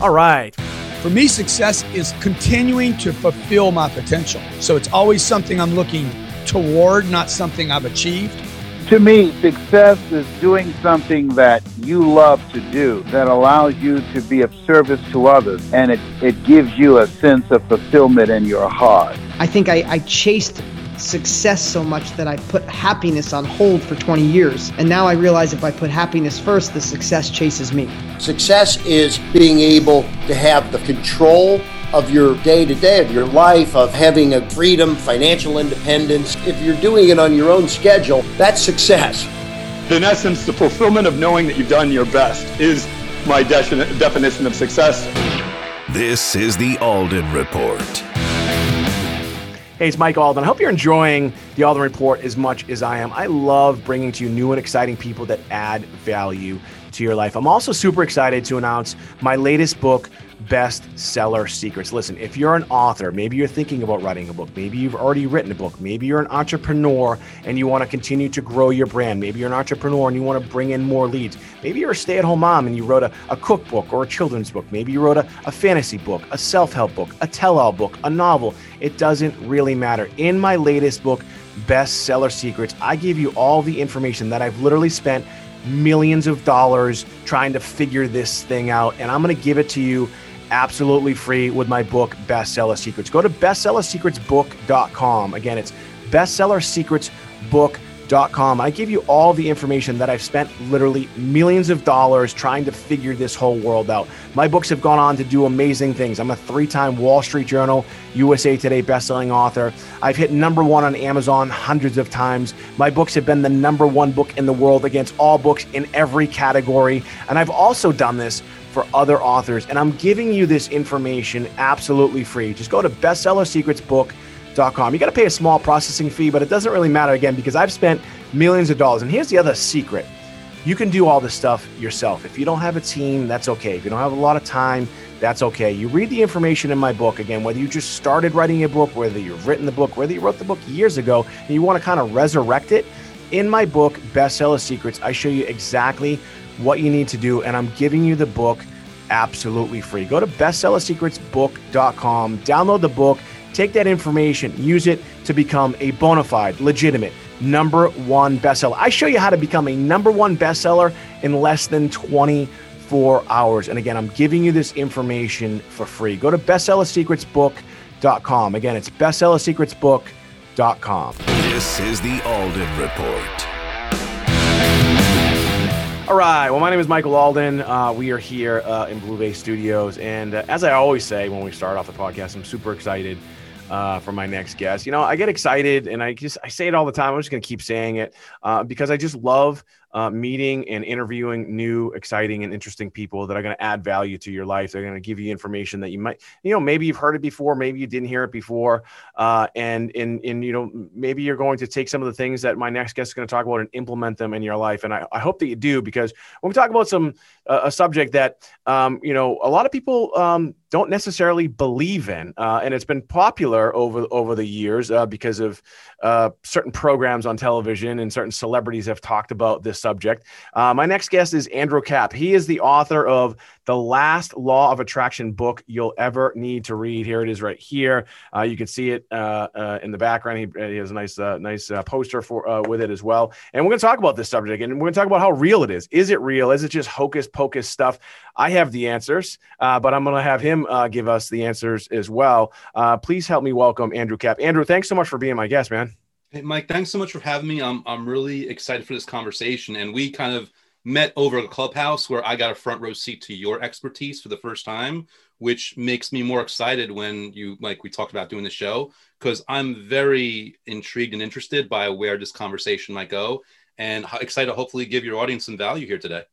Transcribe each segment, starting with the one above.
All right. For me, success is continuing to fulfill my potential. So it's always something I'm looking toward, not something I've achieved. To me, success is doing something that you love to do that allows you to be of service to others and it, it gives you a sense of fulfillment in your heart. I think I, I chased success so much that I put happiness on hold for 20 years. And now I realize if I put happiness first, the success chases me. Success is being able to have the control of your day to day, of your life, of having a freedom, financial independence. If you're doing it on your own schedule, that's success. In essence, the fulfillment of knowing that you've done your best is my de- definition of success. This is the Alden Report. Hey, it's Mike Alden. I hope you're enjoying the Alden Report as much as I am. I love bringing to you new and exciting people that add value to your life. I'm also super excited to announce my latest book, bestseller secrets. Listen, if you're an author, maybe you're thinking about writing a book, maybe you've already written a book, maybe you're an entrepreneur and you want to continue to grow your brand, maybe you're an entrepreneur and you want to bring in more leads, maybe you're a stay at home mom and you wrote a, a cookbook or a children's book, maybe you wrote a, a fantasy book, a self help book, a tell all book, a novel. It doesn't really matter. In my latest book, Bestseller Secrets, I give you all the information that I've literally spent millions of dollars trying to figure this thing out, and I'm going to give it to you absolutely free with my book, Bestseller Secrets. Go to bestsellersecretsbook.com. Again, it's bestsellersecretsbook.com. I give you all the information that I've spent literally millions of dollars trying to figure this whole world out. My books have gone on to do amazing things. I'm a three time Wall Street Journal, USA Today bestselling author. I've hit number one on Amazon hundreds of times. My books have been the number one book in the world against all books in every category. And I've also done this for other authors. And I'm giving you this information absolutely free. Just go to bestsellersecretsbook.com. You got to pay a small processing fee, but it doesn't really matter again because I've spent millions of dollars. And here's the other secret you can do all this stuff yourself. If you don't have a team, that's okay. If you don't have a lot of time, that's okay. You read the information in my book again, whether you just started writing a book, whether you've written the book, whether you wrote the book years ago, and you want to kind of resurrect it. In my book, Bestseller Secrets, I show you exactly what you need to do, and I'm giving you the book absolutely free. Go to bestsellersecretsbook.com, download the book, take that information, use it to become a bona fide, legitimate number one bestseller. I show you how to become a number one bestseller in less than 24 hours. And again, I'm giving you this information for free. Go to bestsellersecretsbook.com. Again, it's bestsellersecretsbook.com. This is the Alden Report. All right. Well, my name is Michael Alden. Uh, we are here uh, in Blue Bay Studios. And uh, as I always say when we start off the podcast, I'm super excited uh, for my next guest. You know, I get excited and I just, I say it all the time. I'm just going to keep saying it uh, because I just love uh, meeting and interviewing new, exciting, and interesting people that are going to add value to your life. They're going to give you information that you might, you know, maybe you've heard it before, maybe you didn't hear it before, uh, and and and you know, maybe you're going to take some of the things that my next guest is going to talk about and implement them in your life. And I, I hope that you do because when we talk about some a subject that um, you know a lot of people um, don't necessarily believe in, uh, and it's been popular over over the years uh, because of uh, certain programs on television and certain celebrities have talked about this subject. Uh, my next guest is Andrew Kap. He is the author of the last law of attraction book you'll ever need to read. Here it is, right here. Uh, you can see it uh, in the background. He, he has a nice, nice poster for with it as well. And we're going to talk about this subject, and we're going to talk about how real it is. Is it real? Is it just hocus pocus stuff? I have the answers, uh, but I'm going to have him uh, give us the answers as well. Uh, please help me welcome Andrew Kap. Andrew, thanks so much for being my guest, man. Hey, Mike, thanks so much for having me. I'm, I'm really excited for this conversation. And we kind of met over a clubhouse where I got a front row seat to your expertise for the first time, which makes me more excited when you, like we talked about doing the show, because I'm very intrigued and interested by where this conversation might go and excited to hopefully give your audience some value here today.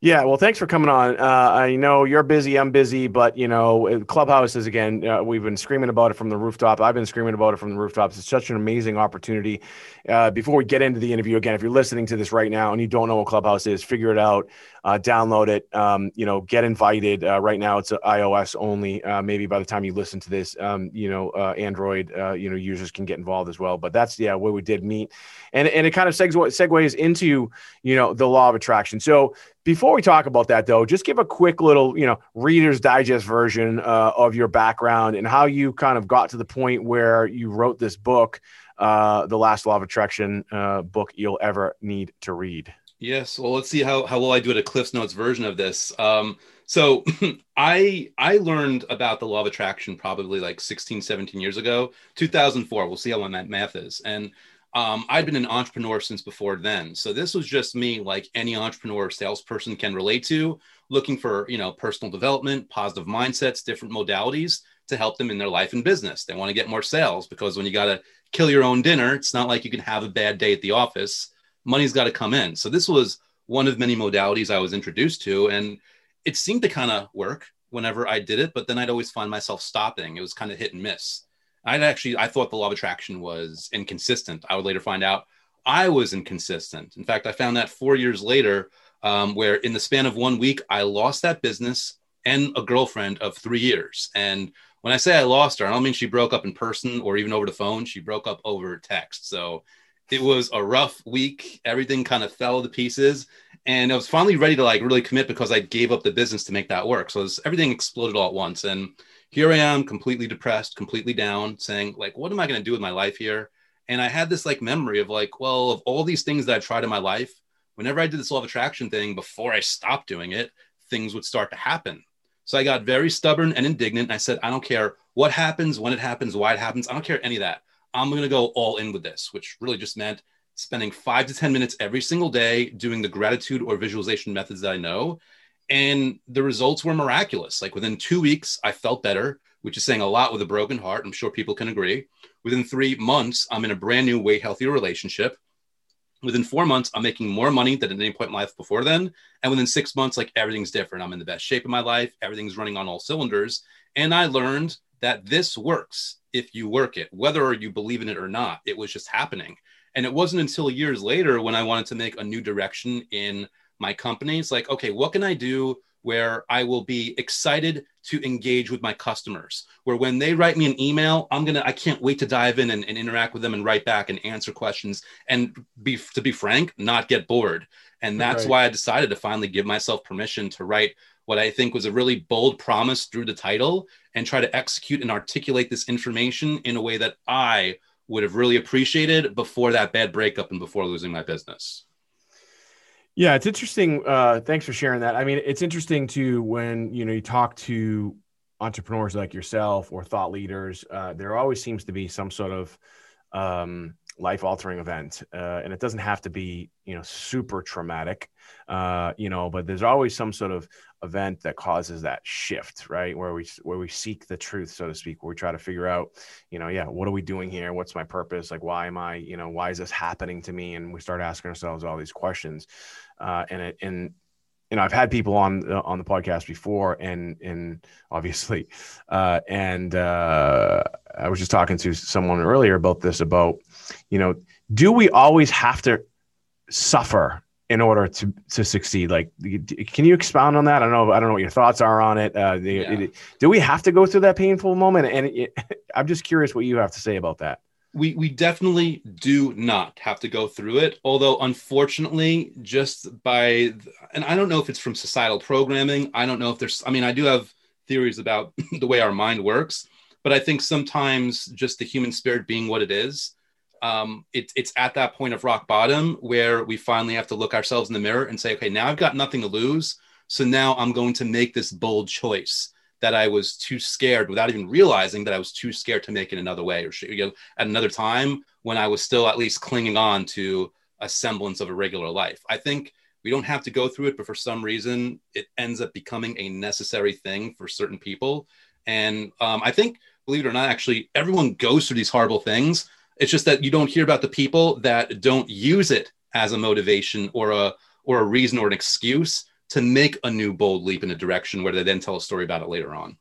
Yeah, well, thanks for coming on. Uh, I know you're busy, I'm busy, but you know, Clubhouse is again. Uh, we've been screaming about it from the rooftop. I've been screaming about it from the rooftops. It's such an amazing opportunity. Uh, before we get into the interview, again, if you're listening to this right now and you don't know what Clubhouse is, figure it out. Uh, download it. Um, you know, get invited. Uh, right now, it's iOS only. Uh, maybe by the time you listen to this, um, you know, Android, you know, users can get involved as well. But that's yeah, where we did meet, and and it kind of segues segues into you know the law of attraction. So before we talk about that, though, just give a quick little, you know, Reader's Digest version uh, of your background and how you kind of got to the point where you wrote this book, uh, The Last Law of Attraction uh, book you'll ever need to read. Yes. Well, let's see how, how well I do at a Cliff's Notes version of this. Um, so I I learned about the law of attraction probably like 16, 17 years ago, 2004. We'll see how long that math is. And um, I'd been an entrepreneur since before then. So this was just me, like any entrepreneur or salesperson can relate to, looking for, you know, personal development, positive mindsets, different modalities to help them in their life and business. They want to get more sales because when you got to kill your own dinner, it's not like you can have a bad day at the office. Money's got to come in. So this was one of many modalities I was introduced to. And it seemed to kind of work whenever I did it, but then I'd always find myself stopping. It was kind of hit and miss. I'd actually I thought the law of attraction was inconsistent. I would later find out I was inconsistent. In fact, I found that four years later, um, where in the span of one week I lost that business and a girlfriend of three years. And when I say I lost her, I don't mean she broke up in person or even over the phone. She broke up over text. So it was a rough week. Everything kind of fell to pieces. And I was finally ready to like really commit because I gave up the business to make that work. So was, everything exploded all at once. And here I am, completely depressed, completely down, saying, like, what am I going to do with my life here? And I had this like memory of like, well, of all these things that I've tried in my life, whenever I did this law of attraction thing, before I stopped doing it, things would start to happen. So I got very stubborn and indignant. And I said, I don't care what happens, when it happens, why it happens. I don't care any of that. I'm going to go all in with this, which really just meant spending five to 10 minutes every single day doing the gratitude or visualization methods that I know and the results were miraculous. Like within two weeks, I felt better, which is saying a lot with a broken heart. I'm sure people can agree. Within three months, I'm in a brand new, way healthier relationship. Within four months, I'm making more money than at any point in my life before then. And within six months, like everything's different. I'm in the best shape of my life. Everything's running on all cylinders. And I learned that this works if you work it, whether you believe in it or not. It was just happening. And it wasn't until years later when I wanted to make a new direction in my companies like okay what can i do where i will be excited to engage with my customers? Where when they write me an email i'm gonna i can't wait to dive in and, and interact with them and write back and answer questions and be to be frank not get bored. And that's right. why i decided to finally give myself permission to write what i think was a really bold promise through the title and try to execute and articulate this information in a way that i would have really appreciated before that bad breakup and before losing my business yeah, it's interesting. Uh, thanks for sharing that. I mean, it's interesting too when you know you talk to entrepreneurs like yourself or thought leaders. Uh, there always seems to be some sort of um, life-altering event, uh, and it doesn't have to be you know super traumatic, uh, you know, but there's always some sort of event that causes that shift, right? Where we where we seek the truth, so to speak, where we try to figure out, you know, yeah, what are we doing here? What's my purpose? Like, why am I, you know, why is this happening to me? And we start asking ourselves all these questions uh, and it and you know I've had people on uh, on the podcast before, and and obviously, uh, and uh, I was just talking to someone earlier about this about you know do we always have to suffer in order to to succeed? Like can you expound on that? I don't know i don't know what your thoughts are on it, uh, yeah. it do we have to go through that painful moment? And it, i'm just curious what you have to say about that. We we definitely do not have to go through it although unfortunately just by and i don't know if it's from societal programming. I don't know if there's i mean i do have theories about the way our mind works but i think sometimes just the human spirit being what it is um, it, it's at that point of rock bottom where we finally have to look ourselves in the mirror and say okay now i've got nothing to lose so now i'm going to make this bold choice that I was too scared without even realizing that I was too scared to make it another way or you know, at another time when I was still at least clinging on to a semblance of a regular life. I think we don't have to go through it, but for some reason it ends up becoming a necessary thing for certain people. And um, I think, believe it or not, actually everyone goes through these horrible things. It's just that you don't hear about the people that don't use it as a motivation or a or a reason or an excuse to make a new bold leap in a direction where they then tell a story about it later on.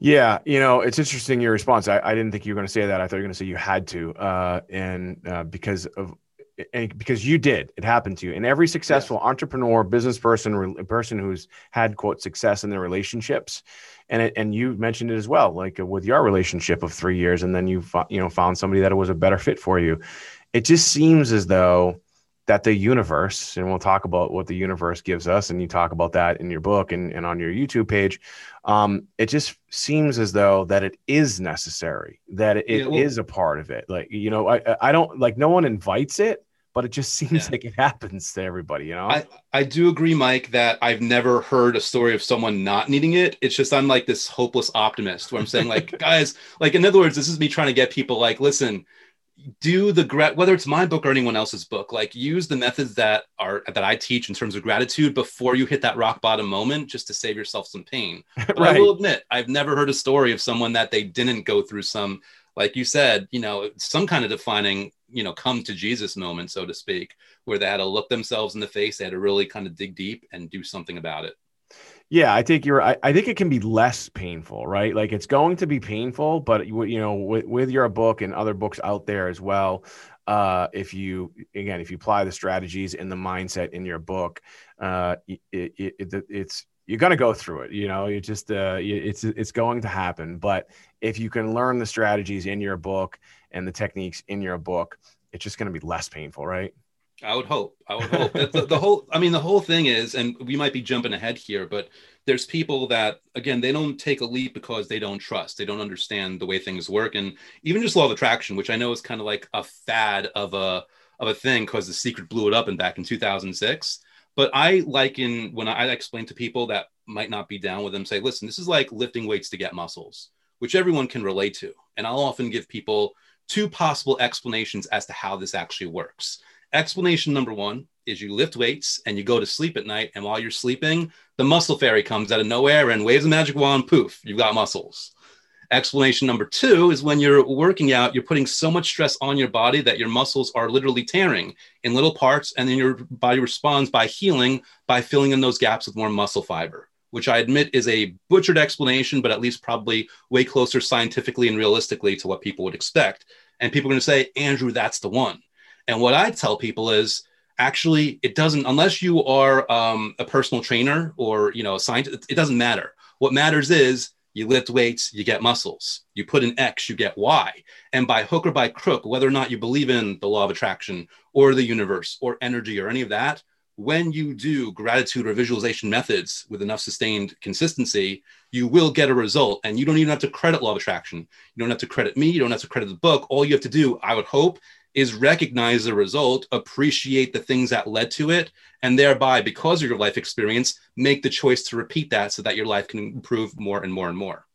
Yeah, you know, it's interesting your response. I, I didn't think you were going to say that. I thought you were going to say you had to, uh, and uh, because of and because you did, it happened to you. And every successful yes. entrepreneur, business person, re- person who's had quote success in their relationships, and it, and you mentioned it as well, like uh, with your relationship of three years, and then you fo- you know found somebody that was a better fit for you. It just seems as though that the universe, and we'll talk about what the universe gives us, and you talk about that in your book and, and on your YouTube page. Um, it just seems as though that it is necessary, that it Yeah, well- is a part of it. Like, you know, I, I don't like no one invites it, but it just seems Yeah. like it happens to everybody, you know? I, I do agree, Mike, that I've never heard a story of someone not needing it. It's just I'm like this hopeless optimist where I'm saying, like, guys, like in other words, this is me trying to get people like, listen, do the grat whether it's my book or anyone else's book, like use the methods that are that I teach in terms of gratitude before you hit that rock bottom moment, just to save yourself some pain. But I will admit, I've never heard a story of someone that they didn't go through some, like you said, you know, some kind of defining, you know, come to Jesus moment, so to speak, where they had to look themselves in the face, they had to really kind of dig deep and do something about it. Yeah, I think you're. I, I think it can be less painful, right? Like it's going to be painful, but you, know, with, with your book and other books out there as well, uh, if you again, if you apply the strategies and the mindset in your book, uh, it, it, it, it's you're gonna go through it. You know, you just uh, it's it's going to happen. But if you can learn the strategies in your book and the techniques in your book, it's just gonna be less painful, right? I would hope. I would hope. the, the, whole, I mean, the whole thing is, and we might be jumping ahead here, but there's people that, again, they don't take a leap because they don't trust. They don't understand the way things work. And even just law of attraction, which I know is kind of like a fad of a, of a thing because the secret blew it up in back in 2006. But I liken when I explain to people that might not be down with them, say, listen, this is like lifting weights to get muscles, which everyone can relate to. And I'll often give people two possible explanations as to how this actually works. Explanation number one is you lift weights and you go to sleep at night. And while you're sleeping, the muscle fairy comes out of nowhere and waves a magic wand, poof, you've got muscles. Explanation number two is when you're working out, you're putting so much stress on your body that your muscles are literally tearing in little parts. And then your body responds by healing by filling in those gaps with more muscle fiber, which I admit is a butchered explanation, but at least probably way closer scientifically and realistically to what people would expect. And people are going to say, Andrew, that's the one. And what I tell people is actually, it doesn't, unless you are um, a personal trainer or, you know, a scientist, it doesn't matter. What matters is you lift weights, you get muscles. You put an X, you get Y. And by hook or by crook, whether or not you believe in the law of attraction or the universe or energy or any of that, when you do gratitude or visualization methods with enough sustained consistency, you will get a result. And you don't even have to credit law of attraction. You don't have to credit me. You don't have to credit the book. All you have to do, I would hope, is recognize the result, appreciate the things that led to it, and thereby, because of your life experience, make the choice to repeat that so that your life can improve more and more and more.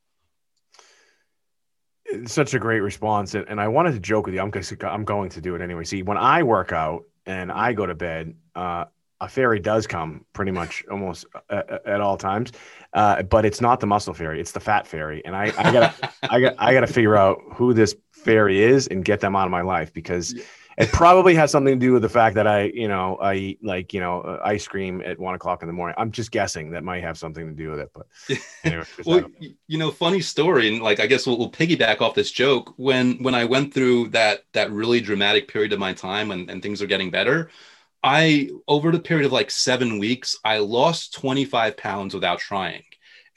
It's such a great response, and, I wanted to joke with you. I'm I'm going to do it anyway. See, when I work out and I go to bed, uh, a fairy does come pretty much almost at, at all times, uh, but it's not the muscle fairy; it's the fat fairy. And I, I gotta, I got, I gotta figure out who this fairy is and get them out of my life because it probably has something to do with the fact that I, you know, I eat like you know uh, ice cream at one o'clock in the morning. I'm just guessing that might have something to do with it, but anyway. well, you know, funny story, and like I guess we'll, we'll piggyback off this joke. When when I went through that that really dramatic period of my time and, and things are getting better, I over the period of like seven weeks, I lost 25 pounds without trying.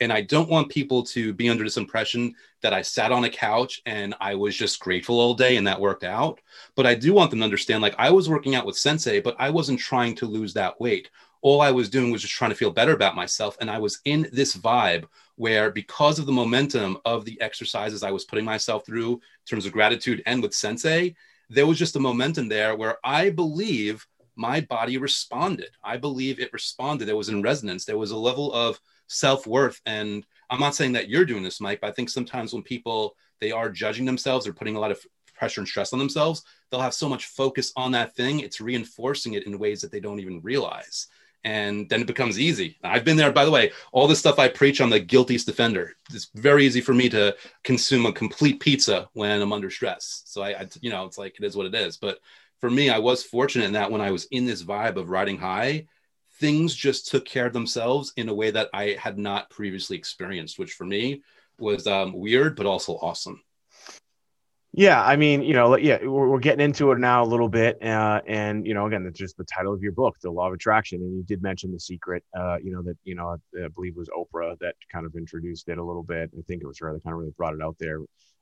And I don't want people to be under this impression that I sat on a couch and I was just grateful all day and that worked out. But I do want them to understand like I was working out with Sensei, but I wasn't trying to lose that weight. All I was doing was just trying to feel better about myself. And I was in this vibe where, because of the momentum of the exercises I was putting myself through in terms of gratitude and with Sensei, there was just a momentum there where I believe my body responded. I believe it responded. There was in resonance. There was a level of self worth. And I'm not saying that you're doing this, Mike, but I think sometimes when people they are judging themselves or putting a lot of pressure and stress on themselves, they'll have so much focus on that thing. It's reinforcing it in ways that they don't even realize. And then it becomes easy. I've been there, by the way, all this stuff I preach, I'm the guiltiest defender. It's very easy for me to consume a complete pizza when I'm under stress. So I, I you know, it's like it is what it is. But for me, I was fortunate in that when I was in this vibe of riding high, things just took care of themselves in a way that I had not previously experienced, which for me was um, weird, but also awesome. Yeah, I mean, you know, yeah, we're, we're getting into it now a little bit, uh, and you know, again, it's just the title of your book, "The Law of Attraction," and you did mention the secret. Uh, you know that you know I believe was Oprah that kind of introduced it a little bit. I think it was her that kind of really brought it out there.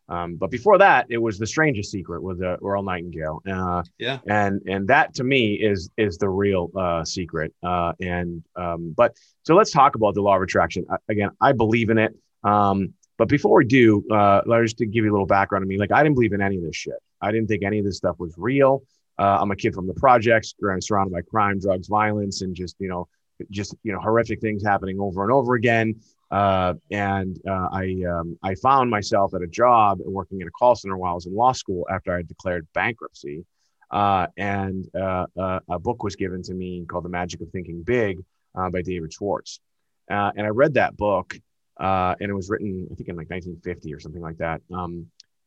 Um, but before that, it was the strangest secret with uh, Earl Nightingale. Uh, yeah, and and that to me is is the real uh, secret. Uh, and um, but so let's talk about the law of attraction. I, again, I believe in it. Um, but before we do, uh, just to give you a little background I mean, Like I didn't believe in any of this shit. I didn't think any of this stuff was real. Uh, I'm a kid from the projects, surrounded by crime, drugs, violence, and just you know, just you know, horrific things happening over and over again. Uh, and uh, I um, I found myself at a job and working in a call center while I was in law school after I had declared bankruptcy. Uh, and uh, uh, a book was given to me called The Magic of Thinking Big by David Schwartz. and I read that book, and it was written I think in like 1950 or something like that. Um,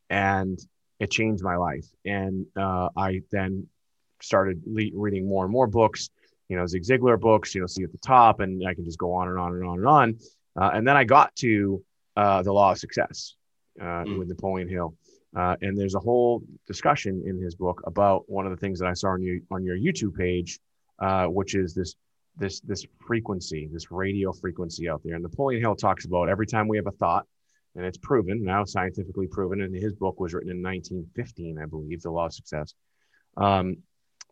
and it changed my life. And I then started le- reading more and more books. You know, Zig Ziglar books. You know, see at the top, and I can just go on and on and on and on uh, and then I got to uh, the law of success uh, mm. with Napoleon Hill. Uh, and there's a whole discussion in his book about one of the things that I saw on you on your YouTube page, uh, which is this this this frequency, this radio frequency out there. And Napoleon Hill talks about every time we have a thought, and it's proven now scientifically proven. And his book was written in 1915, I believe, The Law of Success. Um,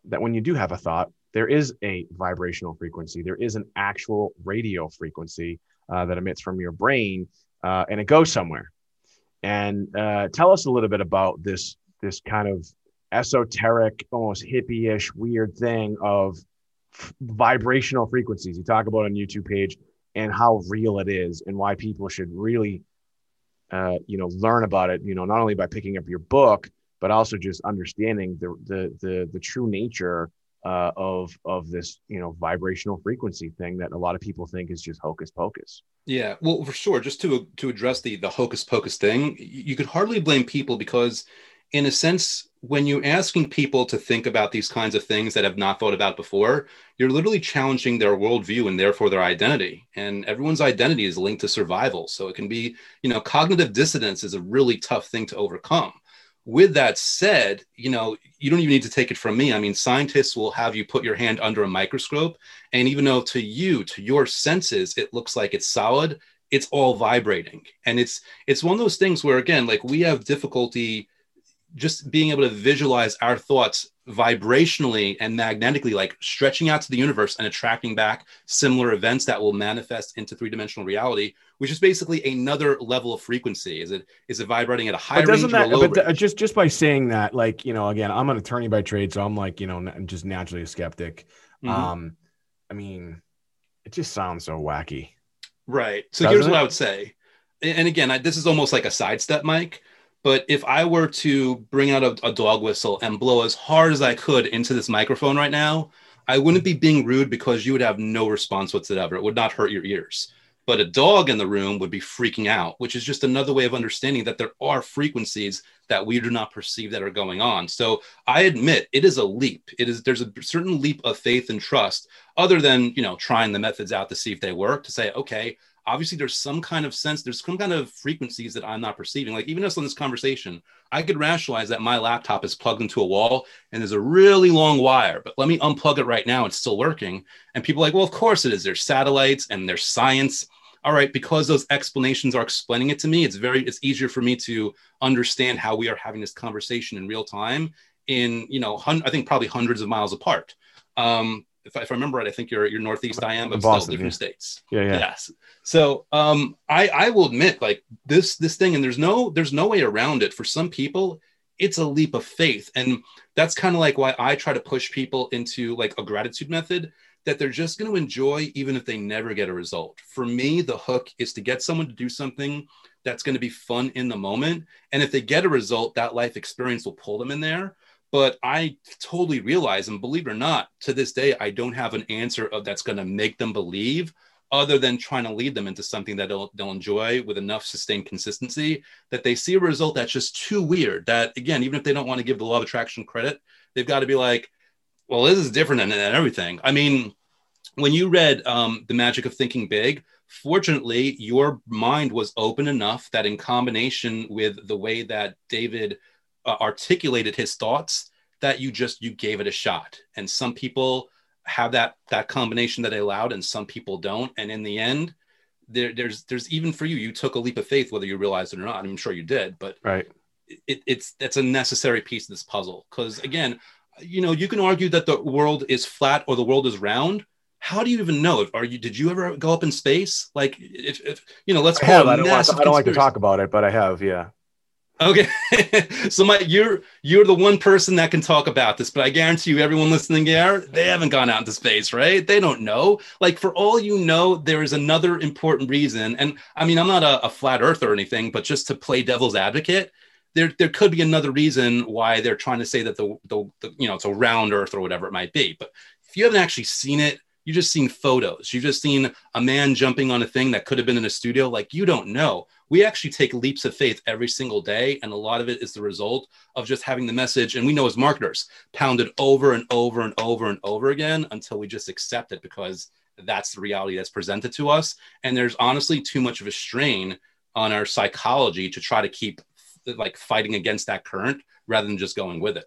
that when you do have a thought, there is a vibrational frequency. There is an actual radio frequency uh, that emits from your brain, uh, and it goes somewhere. And uh, tell us a little bit about this this kind of esoteric, almost hippie-ish, weird thing of vibrational frequencies. You talk about on YouTube page and how real it is, and why people should really, uh, you know, learn about it. You know, not only by picking up your book, but also just understanding the the the, the true nature uh, of of this you know vibrational frequency thing that a lot of people think is just hocus pocus. Yeah, well, for sure. Just to to address the the hocus pocus thing, you could hardly blame people because, in a sense, when you're asking people to think about these kinds of things that have not thought about before, you're literally challenging their worldview and therefore their identity. And everyone's identity is linked to survival, so it can be you know cognitive dissonance is a really tough thing to overcome with that said, you know, you don't even need to take it from me. I mean, scientists will have you put your hand under a microscope, and even though to you, to your senses, it looks like it's solid, it's all vibrating. And it's it's one of those things where again, like we have difficulty just being able to visualize our thoughts vibrationally and magnetically, like stretching out to the universe and attracting back similar events that will manifest into three dimensional reality, which is basically another level of frequency. Is it is it vibrating at a high range that, or a low but range? just just by saying that, like you know, again, I'm an attorney by trade, so I'm like you know, I'm just naturally a skeptic. Mm-hmm. Um, I mean, it just sounds so wacky. Right. So Doesn't here's it? what I would say, and again, I, this is almost like a sidestep, Mike but if I were to bring out a, a, dog whistle and blow as hard as I could into this microphone right now, I wouldn't be being rude because you would have no response whatsoever. It would not hurt your ears. But a dog in the room would be freaking out, which is just another way of understanding that there are frequencies that we do not perceive that are going on. So I admit it is a leap. It is there's a certain leap of faith and trust, other than you know trying the methods out to see if they work. To say, okay, obviously there's some kind of sense there's some kind of frequencies that i'm not perceiving. Like even us on this conversation i could rationalize that my laptop is plugged into a wall and there's a really long wire but let me unplug it right now it's still working. And people like well of course it is there's satellites and there's science. All right because those explanations are explaining it to me it's very it's easier for me to understand how we are having this conversation in real time in you know hun- i think probably hundreds of miles apart. Um, if I, if I remember right, I think you're you're northeast I am, but Boston, still different yeah. states. Yeah, yeah. Yes. So um, I I will admit like this this thing, and there's no there's no way around it. For some people, it's a leap of faith, and that's kind of like why I try to push people into like a gratitude method that they're just going to enjoy even if they never get a result. For me, the hook is to get someone to do something that's going to be fun in the moment, and if they get a result, that life experience will pull them in there but I totally realize, and believe it or not, to this day, I don't have an answer of that's going to make them believe, other than trying to lead them into something that they'll, they'll enjoy with enough sustained consistency that they see a result that's just too weird. That again, even if they don't want to give the law of attraction credit, they've got to be like, well, this is different than, than everything. I mean, when you read um, The Magic of Thinking Big, fortunately, your mind was open enough that in combination with the way that David uh, articulated his thoughts that you just you gave it a shot. And some people have that that combination that they allowed and some people don't. And in the end there, there's there's even for you you took a leap of faith whether you realized it or not. I'm sure you did but right. it, it's that's a necessary piece of this puzzle. Because again you know you can argue that the world is flat or the world is round. How do you even know? Are you did you ever go up in space? Like if, if you know let's I, call have, it I don't, want, I don't like to talk about it but i have yeah Okay, so my you're you're the one person that can talk about this, but I guarantee you, everyone listening here, they haven't gone out into space, right? They don't know. Like for all you know, there is another important reason, and I mean, I'm not a, a flat Earth or anything, but just to play devil's advocate, there there could be another reason why they're trying to say that the, the, the you know it's a round Earth or whatever it might be. But if you haven't actually seen it, you've just seen photos. You've just seen a man jumping on a thing that could have been in a studio. Like you don't know we actually take leaps of faith every single day. And a lot of it is the result of just having the message. And we know as marketers, pounded over and over and over and over again until we just accept it because that's the reality that's presented to us. And there's honestly too much of a strain on our psychology to try to keep like fighting against that current rather than just going with it.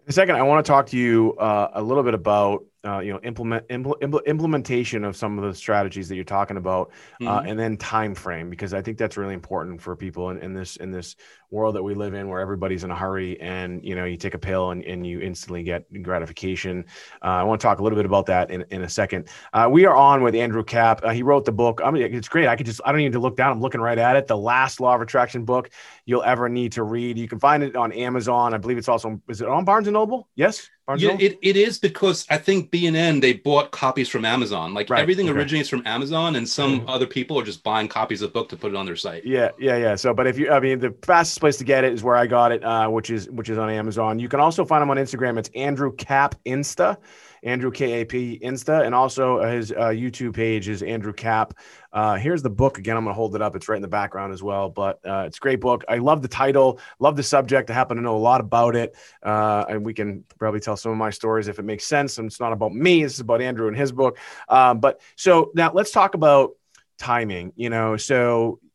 In a second, I want to talk to you uh, a little bit about uh, you know implement impl- implementation of some of the strategies that you're talking about, uh, mm-hmm. and then time frame because I think that's really important for people in, in, this in this world that we live in where everybody's in a hurry and you know you take a pill and, and you instantly get gratification. Uh, I want to talk a little bit about that in, in a second. Uh, we are on with Andrew Kap. Uh, he wrote the book. I mean, it's great. I could just I don't need to look down. I'm looking right at it. The last law of attraction book you'll ever need to read. You can find it on Amazon. I believe it's also is it on Barnes and Noble? Yes. Barnes yeah, it, it is because I think B&N they bought copies from Amazon. Like right. everything okay. originates from Amazon, and some mm-hmm. other people are just buying copies of the book to put it on their site. Yeah, yeah, yeah. So, but if you, I mean, the fastest place to get it is where I got it, uh, which is which is on Amazon. You can also find him on Instagram. It's Andrew Kap Insta. Andrew KAP Insta, and also his uh, YouTube page is Andrew Kap. Uh, here's the book again. I'm going to hold it up. It's right in the background as well, but uh, it's a great book. I love the title, love the subject. I happen to know a lot about it, uh, and we can probably tell some of my stories if it makes sense. And it's not about me. This is about Andrew and his book. Um, but so now let's talk about timing. You know, so uh,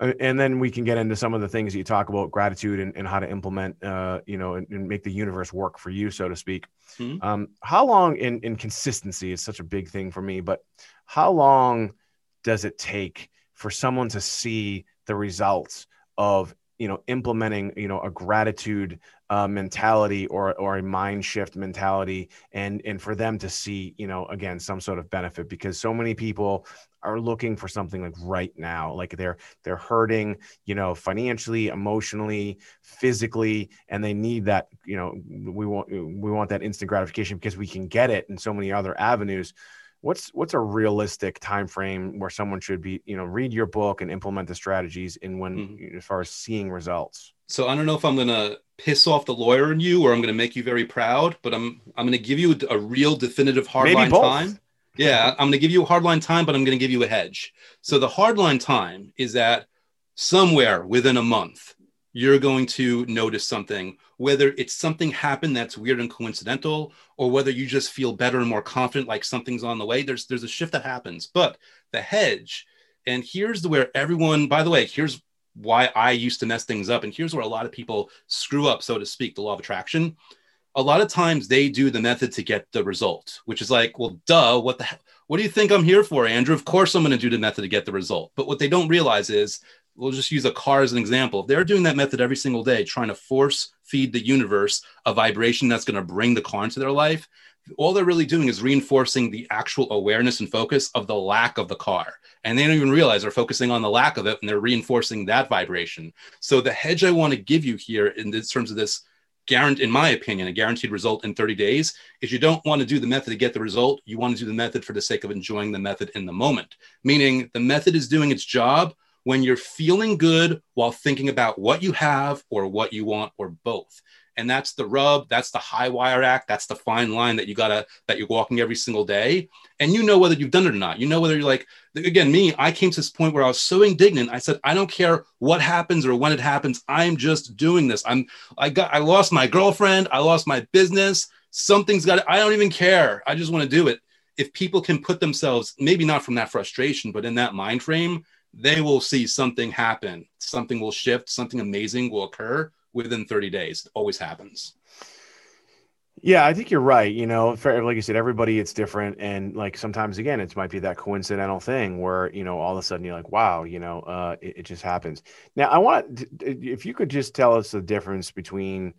and then we can get into some of the things that you talk about gratitude and, and how to implement uh, you know and, and, make the universe work for you so to speak mm-hmm. um, how long in, in consistency is such a big thing for me but how long does it take for someone to see the results of you know implementing you know a gratitude uh, mentality or or a mind shift mentality and and for them to see you know again some sort of benefit because so many people are looking for something like right now like they're they're hurting you know financially emotionally physically and they need that you know we want we want that instant gratification because we can get it in so many other avenues what's what's a realistic time frame where someone should be you know read your book and implement the strategies in when mm-hmm. as far as seeing results so i don't know if i'm going to piss off the lawyer in you or i'm going to make you very proud but i'm i'm going to give you a, real definitive hardline time yeah, I'm going to give you a hardline time, but I'm going to give you a hedge. So the hardline time is that somewhere within a month, you're going to notice something, whether it's something happened that's weird and coincidental, or whether you just feel better and more confident, like something's on the way. There's there's a shift that happens. But the hedge, and here's the where everyone, by the way, here's why I used to mess things up, and here's where a lot of people screw up, so to speak, the law of attraction a lot of times they do the method to get the result, which is like, well, duh, what the hell? What do you think I'm here for, Andrew? Of course I'm going to do the method to get the result. But what they don't realize is, we'll just use a car as an example. If they're doing that method every single day, trying to force feed the universe a vibration that's going to bring the car into their life, all they're really doing is reinforcing the actual awareness and focus of the lack of the car. And they don't even realize they're focusing on the lack of it and they're reinforcing that vibration. So the hedge I want to give you here in terms of this guaranteed, in my opinion, a guaranteed result in 30 days is you don't want to do the method to get the result. You want to do the method for the sake of enjoying the method in the moment, meaning the method is doing its job when you're feeling good while thinking about what you have or what you want or both. And that's the rub that's the high wire act that's the fine line that you gotta that you're walking every single day. And you know whether you've done it or not. You know whether you're like again me i came to this point where i was so indignant i said i don't care what happens or when it happens i'm just doing this. I'm i got i lost my girlfriend i lost my business something's got i don't even care. I just want to do it. If people can put themselves maybe not from that frustration but in that mind frame they will see something happen something will shift something amazing will occur within 30 days. It always happens. Yeah, I think you're right. You know, like you said, everybody it's different, and like sometimes again, it might be that coincidental thing where you know all of a sudden you're like, wow, you know, uh, it, it just happens. Now, I want if you could just tell us the difference between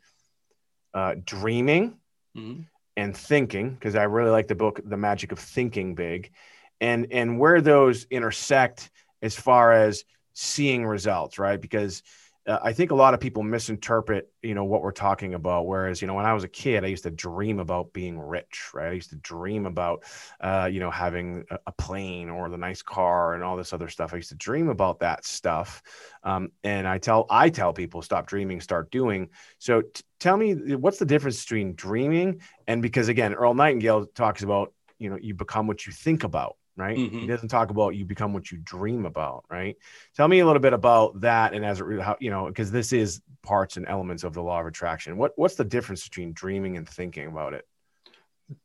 uh, dreaming mm-hmm. and thinking, because I really like the book, The Magic of Thinking Big, and and where those intersect as far as seeing results, right? Because uh, I think a lot of people misinterpret, you know, what we're talking about. Whereas, you know, when I was a kid, I used to dream about being rich, right? I used to dream about, uh, you know, having a, plane or the nice car and all this other stuff. I used to dream about that stuff. Um, and I tell, I tell people, stop dreaming, start doing. So t- tell me, what's the difference between dreaming and because again, Earl Nightingale talks about, you know, you become what you think about right? Mm-hmm. He doesn't talk about you become what you dream about, right? Tell me a little bit about that, and as it how you know, because this is parts and elements of the law of attraction. What what's the difference between dreaming and thinking about it?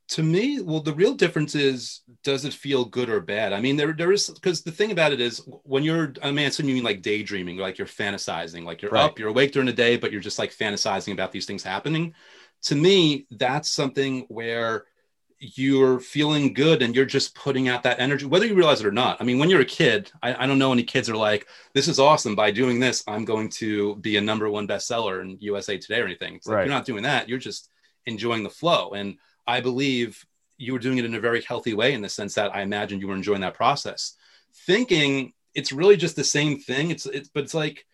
To me, well, the real difference is does it feel good or bad? I mean, there there is because the thing about it is when you're I mean, assuming you mean like daydreaming, like you're fantasizing, like you're right. up, you're awake during the day, but you're just like fantasizing about these things happening. To me, that's something where you're feeling good and you're just putting out that energy, whether you realize it or not. I mean, when you're a kid, I, I don't know any kids are like, this is awesome. By doing this, I'm going to be a number one bestseller in USA Today or anything. It's like, right. You're not doing that. You're just enjoying the flow. And I believe you were doing it in a very healthy way in the sense that I imagine you were enjoying that process. Thinking, it's really just the same thing. It's, it's, but it's like,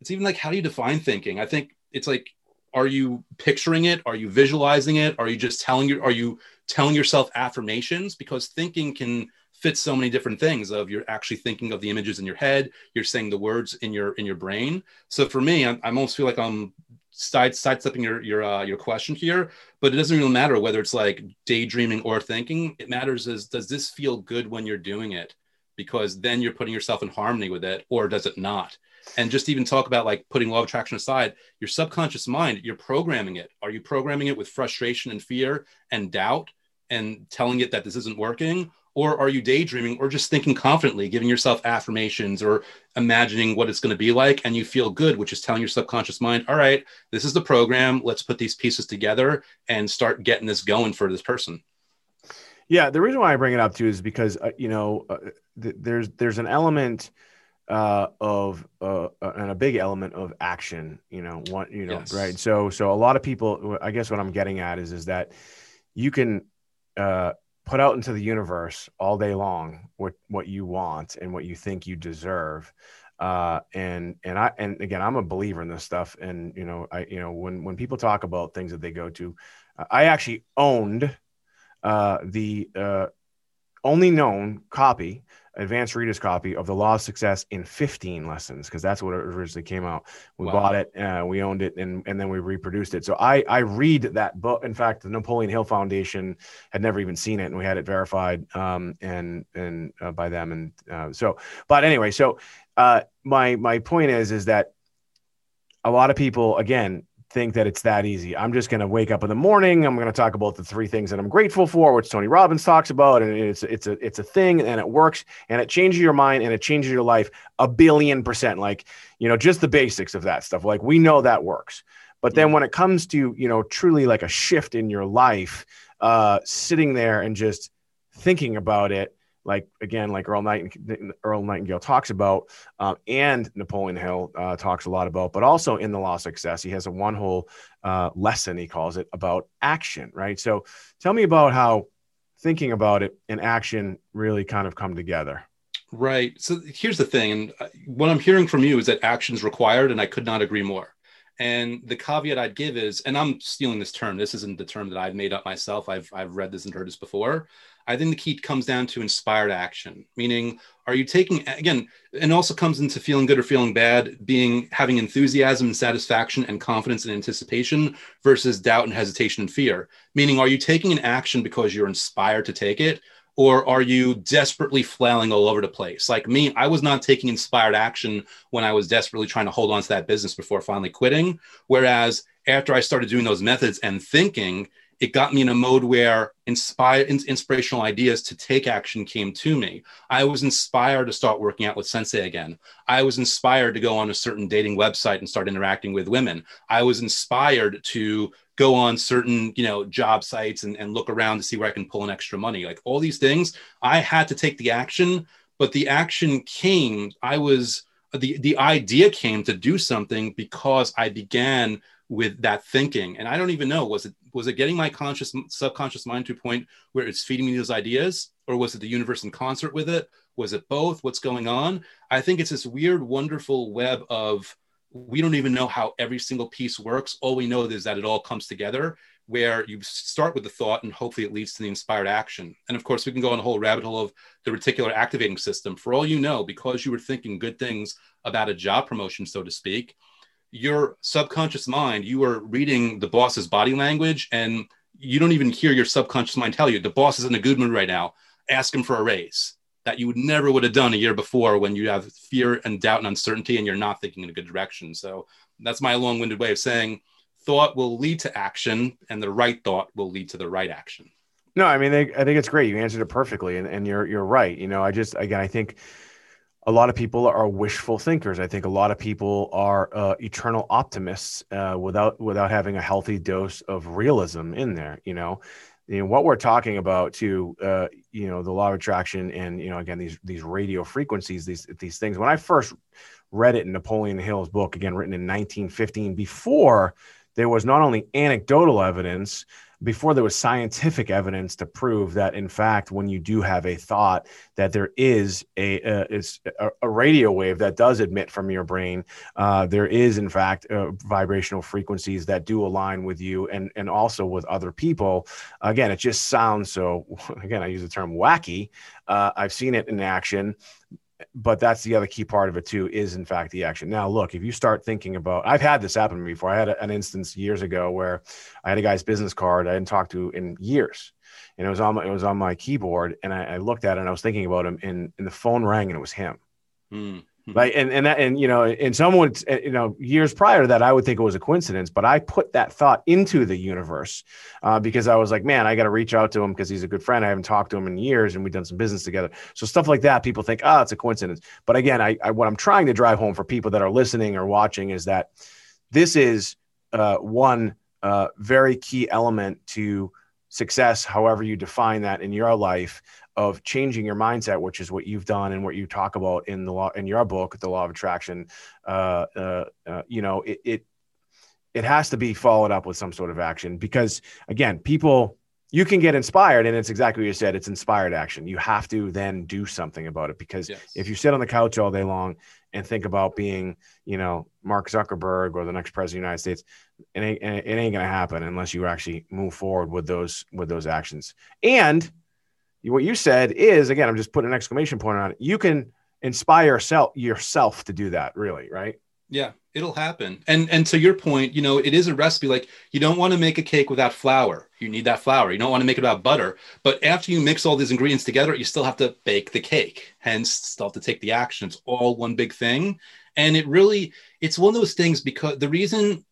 it's even like, how do you define thinking? I think it's like, are you picturing it? Are you visualizing it? Are you just telling you, are you telling yourself affirmations? Because thinking can fit so many different things of you're actually thinking of the images in your head you're saying the words in your in your brain. So for me i, I almost feel like i'm side sidestepping your your uh, your question here but it doesn't really matter whether it's like daydreaming or thinking. It matters is does this feel good when you're doing it? Because then you're putting yourself in harmony with it or does it not and just even talk about like putting law of attraction aside your subconscious mind you're programming it. Are you programming it with frustration and fear and doubt and telling it that this isn't working? Or are you daydreaming or just thinking confidently giving yourself affirmations or imagining what it's going to be like and you feel good which is telling your subconscious mind all right this is the program. Let's put these pieces together and start getting this going for this person. Yeah the reason why i bring it up too is because uh, you know uh, th- there's there's an element uh, of uh, uh, and a big element of action. You know, one you know, yes. right? So so a lot of people. I guess what I'm getting at is is that you can uh, put out into the universe all day long what what you want and what you think you deserve. Uh, and and I and again, I'm a believer in this stuff. And you know, I you know when when people talk about things that they go to, I actually owned uh, the uh, only known copy advanced reader's copy of the law of success in 15 lessons because that's what it originally came out. We wow. bought it uh, we owned it and, and then we reproduced it. So i i read that book. In fact the napoleon hill foundation had never even seen it and we had it verified um, and and uh, by them and uh, so but anyway so uh, my my point is is that a lot of people again think that it's that easy. I'm just going to wake up in the morning. I'm going to talk about the three things that I'm grateful for, which Tony Robbins talks about, and it's it's a it's a thing, and it works, and it changes your mind, and it changes your life a billion percent. Like you know, just the basics of that stuff. Like we know that works, but then when it comes to you know truly like a shift in your life, uh, sitting there and just thinking about it like again, like Earl, Nighting- Earl Nightingale talks about, uh, and Napoleon Hill uh, talks a lot about, but also in the Law of Success, he has a one whole uh, lesson he calls it about action, right? So, tell me about how thinking about it and action really kind of come together. Right. So here's the thing, and uh, what I'm hearing from you is that action's required, and I could not agree more. And the caveat I'd give is, and I'm stealing this term. This isn't the term that I've made up myself. I've I've read this and heard this before. I think the key comes down to inspired action, meaning are you taking again, and also comes into feeling good or feeling bad, being having enthusiasm and satisfaction and confidence and anticipation versus doubt and hesitation and fear. Meaning, are you taking an action because you're inspired to take it, or are you desperately flailing all over the place? Like me, I was not taking inspired action when I was desperately trying to hold on to that business before finally quitting. Whereas after I started doing those methods and thinking, it got me in a mode where inspire inspirational ideas to take action came to me. I was inspired to start working out with Sensei again. I was inspired to go on a certain dating website and start interacting with women. I was inspired to go on certain you know job sites and, and look around to see where I can pull in extra money. Like all these things, I had to take the action, but the action came. I was the the idea came to do something because I began with that thinking and i don't even know was it was it getting my conscious subconscious mind to a point where it's feeding me those ideas? Or was it the universe in concert with it? Was it both? What's going on? I think it's this weird wonderful web of we don't even know how every single piece works. All we know is that it all comes together where you start with the thought and hopefully it leads to the inspired action. And of course we can go on a whole rabbit hole of the reticular activating system. For all you know because you were thinking good things about a job promotion so to speak your subconscious mind, you are reading the boss's body language and you don't even hear your subconscious mind tell you the boss is in a good mood right now. Ask him for a raise that you would never would have done a year before when you have fear and doubt and uncertainty and you're not thinking in a good direction. So that's my long-winded way of saying thought will lead to action and the right thought will lead to the right action. No, I mean, I, think it's great. You answered it perfectly and, and you're, you're right. You know, I just, again, I think a lot of people are wishful thinkers. I think a lot of people are uh, eternal optimists uh, without without having a healthy dose of realism in there. You know, you know what we're talking about too. Uh, you know, the law of attraction, and you know, again, these these radio frequencies, these these things. When I first read it in Napoleon Hill's book, again written in 1915, before there was not only anecdotal evidence before there was scientific evidence to prove that in fact when you do have a thought that there is a uh, is a, a, radio wave that does emit from your brain uh, there is in fact uh, vibrational frequencies that do align with you and and also with other people. Again it just sounds so again i use the term wacky. Uh, i've seen it in action but that's the other key part of it too is in fact the action. Now look if you start thinking about i've had this happen before. I had a, an instance years ago where i had a guy's business card i didn't talk to in years and it was on my, it was on my keyboard and I, I looked at it and i was thinking about him and, and the phone rang and it was him. Mm. Like and and that and you know and someone eh, you know years prior to that I would think it was a coincidence but I put that thought into the universe uh, because I was like man I got to reach out to him because he's a good friend. I haven't talked to him in years and we've done some business together. So stuff like that people think oh it's a coincidence. But again I, I what I'm trying to drive home for people that are listening or watching is that this is uh, one uh, very key element to success however you define that in your life of changing your mindset, which is what you've done and what you talk about in the law in your book, the law of attraction. Uh, uh, uh, you know, it, it it has to be followed up with some sort of action because again, people you can get inspired, and it's exactly what you said. It's inspired action. You have to then do something about it because yes. if you sit on the couch all day long and think about being, you know, Mark Zuckerberg or the next president of the United States, it ain't, it ain't going to happen unless you actually move forward with those with those actions. And what you said is again, I'm just putting an exclamation point on it. You can inspire self, yourself to do that, really, right? Yeah, it'll happen. And and to your point, you know, it is a recipe. Like you don't want to make a cake without flour. You need that flour. You don't want to make it without butter. But after you mix all these ingredients together, you still have to bake the cake. Hence, still have to take the action. It's all one big thing. And it really, it's one of those things because the reason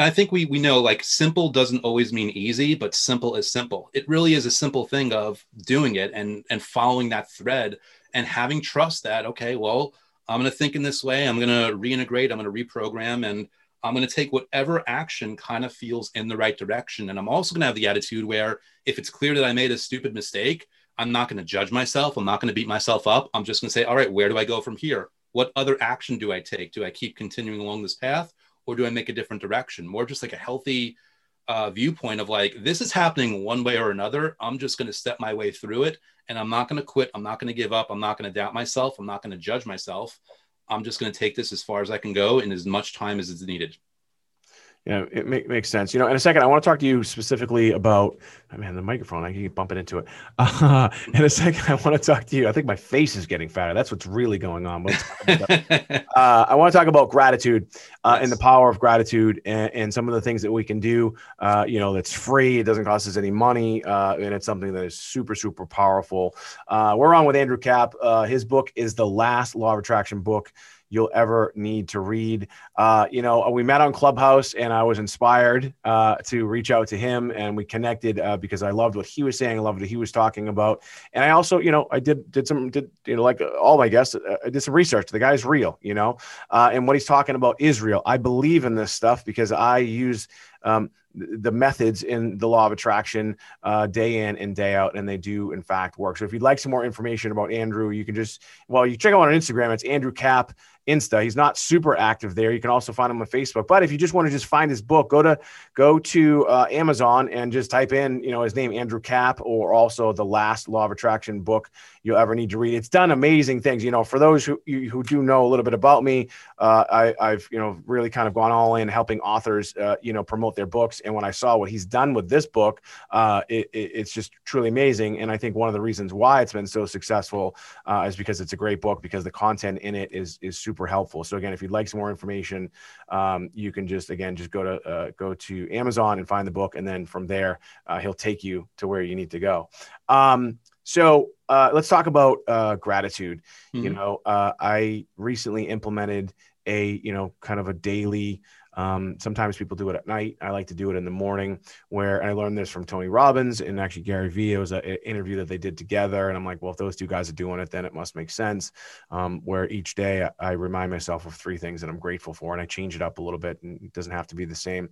I think we we know like simple doesn't always mean easy, but simple is simple. It really is a simple thing of doing it and and following that thread and having trust that okay, well, I'm going to think in this way. I'm going to reintegrate. I'm going to reprogram, and I'm going to take whatever action kind of feels in the right direction. And I'm also going to have the attitude where if it's clear that I made a stupid mistake, I'm not going to judge myself. I'm not going to beat myself up. I'm just going to say, all right, where do I go from here? What other action do I take? Do I keep continuing along this path? Or do I make a different direction? More just like a healthy uh, viewpoint of like, this is happening one way or another. I'm just going to step my way through it and I'm not going to quit. I'm not going to give up. I'm not going to doubt myself. I'm not going to judge myself. I'm just going to take this as far as I can go in as much time as is needed. Yeah, it make, makes sense. You know, in a second, I want to talk to you specifically about, oh man, the microphone. I keep bumping into it. Uh, in a second, I want to talk to you. I think my face is getting fatter. That's what's really going on. uh, I want to talk about gratitude uh, yes. and the power of gratitude and, and, some of the things that we can do. Uh, you know, that's free. It doesn't cost us any money, uh, and it's something that is super, super powerful. Uh, we're on with Andrew Kap. his book is the last Law of Attraction book you'll ever need to read. Uh, you know, we met on Clubhouse, and I was inspired uh, to reach out to him, and we connected uh, because I loved what he was saying, I loved what he was talking about, and I also, you know, I did did some did you know like all my guests, uh, I did some research. The guy's real, you know, uh, and what he's talking about is real. I believe in this stuff because I use um, the methods in the law of attraction uh, day in and day out, and they do in fact work. So if you'd like some more information about Andrew, you can just well, you check him out on Instagram. It's Andrew Kap Insta. He's not super active there. You can also find him on Facebook. But if you just want to just find his book, go to go to uh, Amazon and just type in you know his name Andrew Kap or also the last Law of Attraction book you'll ever need to read. It's done amazing things. You know, for those who who do know a little bit about me, uh, I, I've you know really kind of gone all in helping authors uh, you know promote their books. And when I saw what he's done with this book, uh, it, it, it's just truly amazing. And I think one of the reasons why it's been so successful uh, is because it's a great book because the content in it is is super helpful. So again, if you'd like some more information, um, you can just again just go to uh, go to Amazon and find the book, and then from there uh, he'll take you to where you need to go. Um, so uh, let's talk about uh, gratitude. Mm-hmm. You know, uh, I recently implemented a you know kind of a daily. Um, sometimes people do it at night. I like to do it in the morning. Where I learned this from Tony Robbins and actually Gary Vee. It was an interview that they did together, and I'm like, well, if those two guys are doing it, then it must make sense. Um, where each day I, I remind myself of three things that I'm grateful for, and I change it up a little bit, and it doesn't have to be the same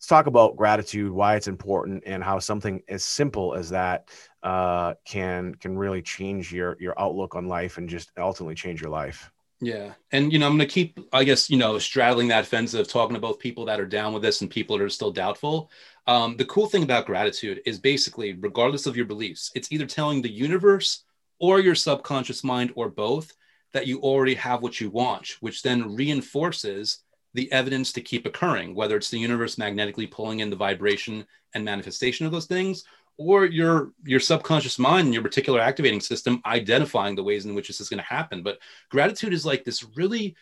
let's talk about gratitude, why it's important, and how something as simple as that uh, can can really change your your outlook on life and just ultimately change your life. Yeah, and you know I'm going to keep, I guess, you know, straddling that fence of talking to both people that are down with this and people that are still doubtful. Um, the cool thing about gratitude is basically, regardless of your beliefs, it's either telling the universe or your subconscious mind or both that you already have what you want, which then reinforces the evidence to keep occurring, whether it's the universe magnetically pulling in the vibration and manifestation of those things, or your your subconscious mind and your reticular activating system identifying the ways in which this is going to happen. But gratitude is like this really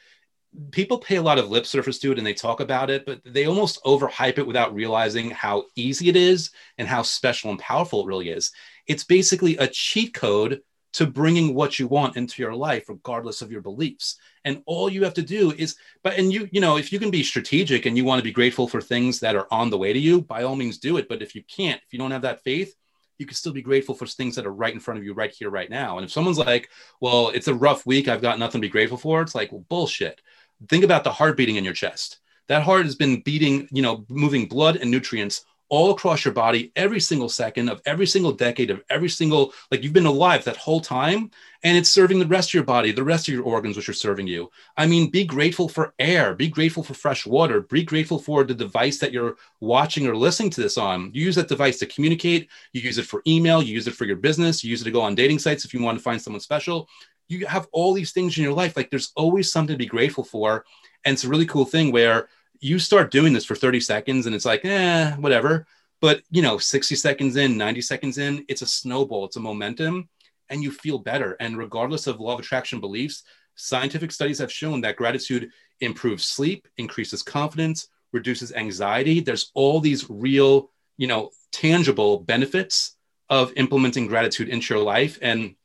people pay a lot of lip service to it and they talk about it, but they almost overhype it without realizing how easy it is and how special and powerful it really is. It's basically a cheat code to bringing what you want into your life regardless of your beliefs. And all you have to do is but and you you know if you can be strategic and you want to be grateful for things that are on the way to you by all means do it. But if you can't if you don't have that faith you can still be grateful for things that are right in front of you right here right now. And if someone's like well it's a rough week i've got nothing to be grateful for it's like well bullshit. Think about the heart beating in your chest. That heart has been beating you know moving blood and nutrients all across your body every single second of every single decade of every single like you've been alive that whole time and it's serving the rest of your body the rest of your organs which are serving you. I mean be grateful for air be grateful for fresh water be grateful for the device that you're watching or listening to this on. You use that device to communicate you use it for email you use it for your business you use it to go on dating sites if you want to find someone special. You have all these things in your life like there's always something to be grateful for and it's a really cool thing where you start doing this for 30 seconds and it's like, eh, whatever. But, you know, 60 seconds in, 90 seconds in, it's a snowball, it's a momentum, and you feel better. And regardless of law of attraction beliefs, scientific studies have shown that gratitude improves sleep, increases confidence, reduces anxiety. There's all these real, you know, tangible benefits of implementing gratitude into your life. And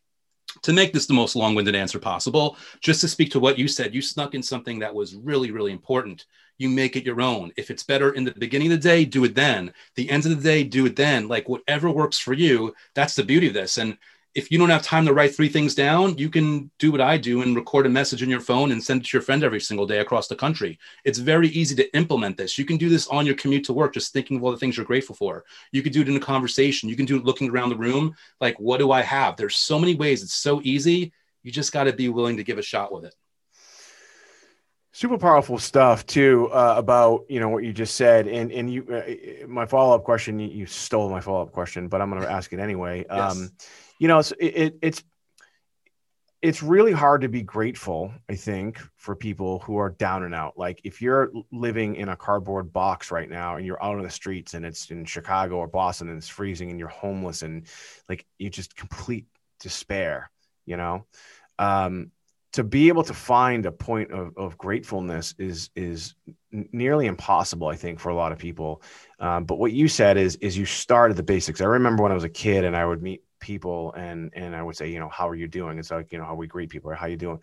to make this the most long winded answer possible, just to speak to what you said, you snuck in something that was really, really important you make it your own. If it's better in the beginning of the day, do it then. The end of the day, do it then. Like whatever works for you, that's the beauty of this. And if you don't have time to write three things down, you can do what I do and record a message in your phone and send it to your friend every single day across the country. It's very easy to implement this. You can do this on your commute to work, just thinking of all the things you're grateful for. You could do it in a conversation. You can do it looking around the room. Like, what do I have? There's so many ways. It's so easy. You just got to be willing to give a shot with it super powerful stuff too uh, about you know what you just said. And and you uh, my follow-up question you, you, stole my follow-up question but i'm going to ask it anyway. Yes. um you know it's it, it's it's really hard to be grateful i think for people who are down and out. Like if you're living in a cardboard box right now and you're out on the streets and it's in chicago or boston and it's freezing and you're homeless and like you just complete despair you know? Um to be able to find a point of, of gratefulness is is nearly impossible i think for a lot of people um, but what you said is is you start at the basics i remember when i was a kid and i would meet people and and I would say, you know, how are you doing? It's like, you know, how we greet people or how you doing?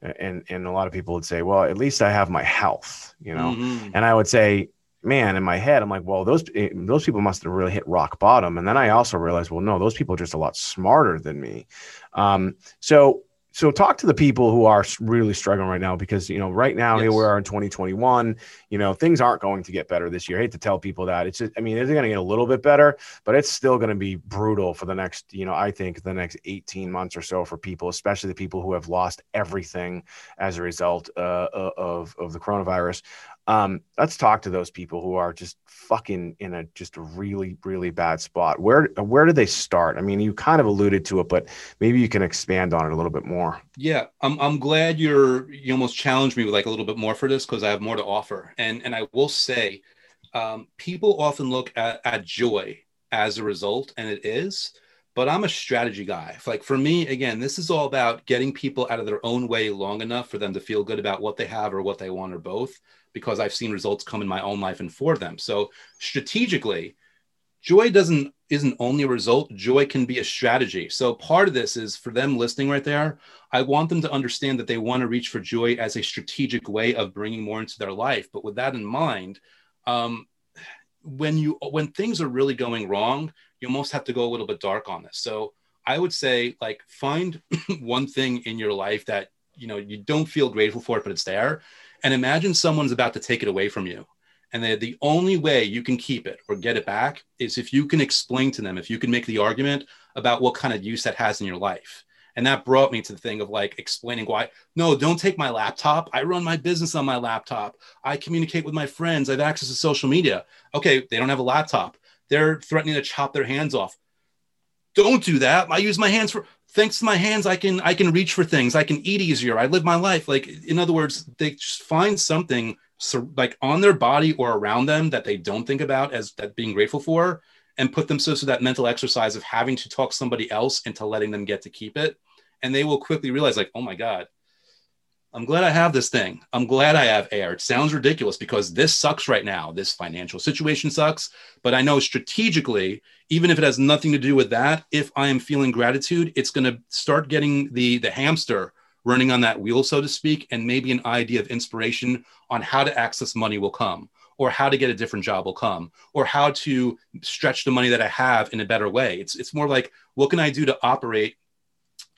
And and a lot of people would say, well, at least I have my health, you know. Mhm. And I would say, man, in my head, I'm like, well, those eh, those people must have really hit rock bottom. And then I also realized, well, no, those people are just a lot smarter than me. Um, so so talk to the people who are really struggling right now because you know right now here we are in 2021 you know things aren't going to get better this year. I hate to tell people that. It's just, i mean it's going to get a little bit better? But it's still going to be brutal for the next you know i think the next 18 months or so for people especially the people who have lost everything as a result uh, of of the coronavirus um, let's talk to those people who are just fucking in a just a really really bad spot where where do they start i mean you kind of alluded to it but maybe you can expand on it a little bit more Yeah, I'm I'm glad you're you almost challenged me with like a little bit more for this because I have more to offer. And and I will say, um, people often look at, at joy as a result, and it is. But I'm a strategy guy. Like for me, again, this is all about getting people out of their own way long enough for them to feel good about what they have or what they want or both. Because I've seen results come in my own life and for them. So strategically, joy doesn't isn't only a result. Joy can be a strategy. So part of this is for them listening right there i want them to understand that they want to reach for joy as a strategic way of bringing more into their life. But with that in mind um, when you when things are really going wrong you almost have to go a little bit dark on this. So i would say like find one thing in your life that you know you don't feel grateful for it but it's there and imagine someone's about to take it away from you and the, only way you can keep it or get it back is if you can explain to them, if you can make the argument about what kind of use that has in your life. And that brought me to the thing of like explaining why, no, don't take my laptop. I run my business on my laptop. I communicate with my friends. I have access to social media. Okay, they don't have a laptop. They're threatening to chop their hands off. Don't do that. I use my hands for thanks to my hands, I can I can reach for things. I can eat easier. I live my life. Like in other words, they just find something so, like on their body or around them that they don't think about as that being grateful for and put themselves through that mental exercise of having to talk somebody else into letting them get to keep it and they will quickly realize like oh my god i'm glad i have this thing i'm glad i have air it sounds ridiculous because this sucks right now this financial situation sucks but i know strategically even if it has nothing to do with that if i am feeling gratitude it's going to start getting the the hamster running on that wheel so to speak and maybe an idea of inspiration on how to access money will come or how to get a different job will come or how to stretch the money that i have in a better way. It's it's more like what can i do to operate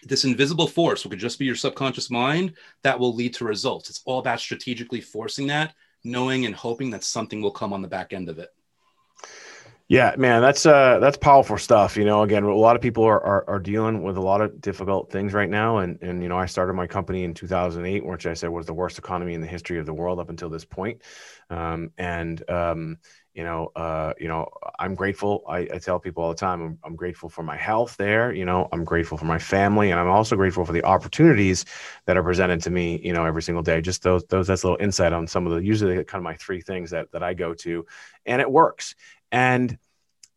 this invisible force which could just be your subconscious mind that will lead to results? It's all about strategically forcing that knowing and hoping that something will come on the back end of it Yeah, man, that's uh that's powerful stuff. You know, again, a lot of people are, are are dealing with a lot of difficult things right now, and and you know, I started my company in 2008, which I said was the worst economy in the history of the world up until this point. Um, and um, you know, uh, you know, I'm grateful. I, I tell people all the time, I'm, I'm grateful for my health. There, you know, I'm grateful for my family, and I'm also grateful for the opportunities that are presented to me. You know, every single day. Just those those that's a little insight on some of the usually kind of my three things that that I go to, and it works. And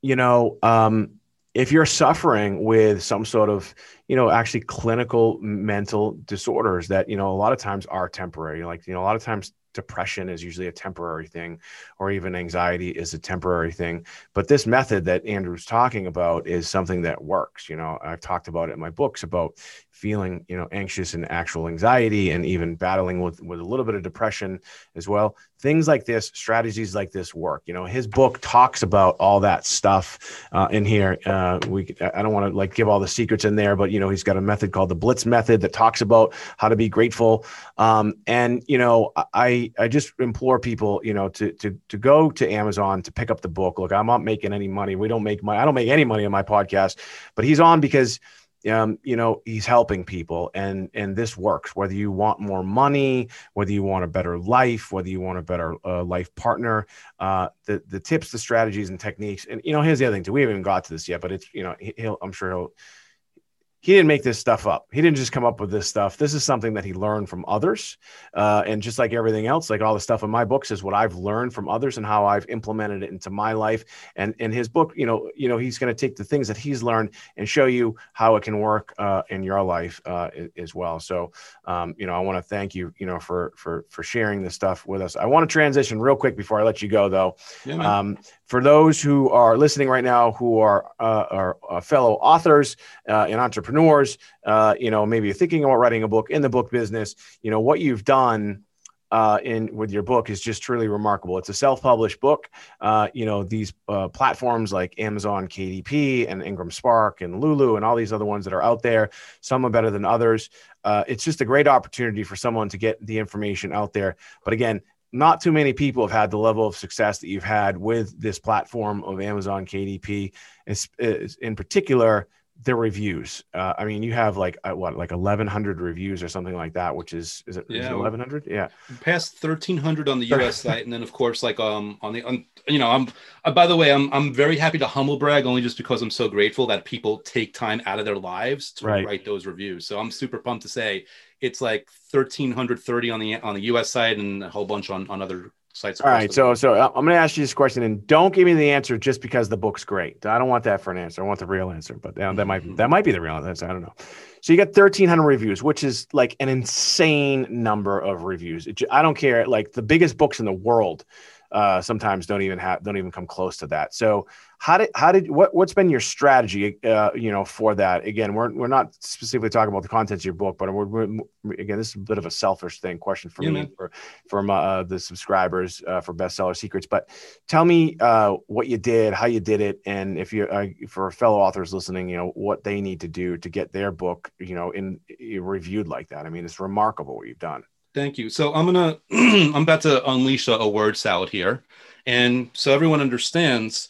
you know, um, if you're suffering with some sort of, you know, actually clinical mental disorders that, you know, a lot of times are temporary, like, you know, a lot of times depression is usually a temporary thing, or even anxiety is a temporary thing. But this method that Andrew's talking about is something that works. You know, I've talked about it in my books about feeling, you know, anxious and actual anxiety and even battling with, with a little bit of depression as well. Things like this, strategies like this work. You know, his book talks about all that stuff uh, in here. Uh, we, I don't want to like give all the secrets in there, but you know, he's got a method called the Blitz method that talks about how to be grateful. Um, and you know, I, I just implore people, you know, to, to, to go to Amazon to pick up the book. Look, I'm not making any money. We don't make money. I don't make any money on my podcast, but he's on because um, you know he's helping people and and this works. Whether you want more money whether you want a better life whether you want a better uh, life partner uh, the the tips the strategies and techniques and you know here's the other thing too. We haven't even got to this yet but it's you know he'll i'm sure he'll he didn't make this stuff up. He didn't just come up with this stuff. This is something that he learned from others. Uh, and just like everything else, like all the stuff in my books is what I've learned from others and how I've implemented it into my life. And in his book, you know, you know, he's going to take the things that he's learned and show you how it can work uh, in your life uh, as well. So, um, you know, I want to thank you, you know, for for for sharing this stuff with us. I want to transition real quick before I let you go, though. Yeah, um, for those who are listening right now, who are uh, are uh, fellow authors uh, and entrepreneurs, uh, you know, maybe you're thinking about writing a book in the book business. You know what you've done uh, in with your book is just truly remarkable. It's a self-published book. Uh, you know these platforms like Amazon KDP and Ingram Spark and Lulu and all these other ones that are out there. Some are better than others. It's just a great opportunity for someone to get the information out there. But again, not too many people have had the level of success that you've had with this platform of Amazon KDP. in particular, the reviews. Uh, I mean, you have like uh, what, like eleven hundred reviews or something like that, which is is it yeah, eleven hundred? Yeah, past thirteen hundred on the U.S. site, and then of course, like um on the on, you know, I'm uh, by the way, I'm I'm very happy to humble brag only just because I'm so grateful that people take time out of their lives to right. write those reviews. So I'm super pumped to say it's like thirteen hundred thirty on the on the U.S. site and a whole bunch on on other sites. All right, so so uh, I'm going to ask you this question, and don't give me the answer just because the book's great. I don't want that for an answer. I want the real answer, but that, that might that might be the real answer. I don't know. So you got 1,300 reviews, which is like an insane number of reviews. It, I don't care. Like the biggest books in the world uh, sometimes don't even have don't even come close to that. So how did how did what what's been your strategy uh, you know for that? Again, we're we're not specifically talking about the contents of your book, but we're, we're again this is a bit of a selfish thing question for yeah, me man. for from uh, the subscribers uh, for bestseller secrets. But tell me uh, what you did, how you did it, and if you uh, for fellow authors listening, you know what they need to do to get their book you know in reviewed like that. I mean, it's remarkable what you've done. Thank you. So I'm gonna I'm about to unleash a, a word salad here, and so everyone understands.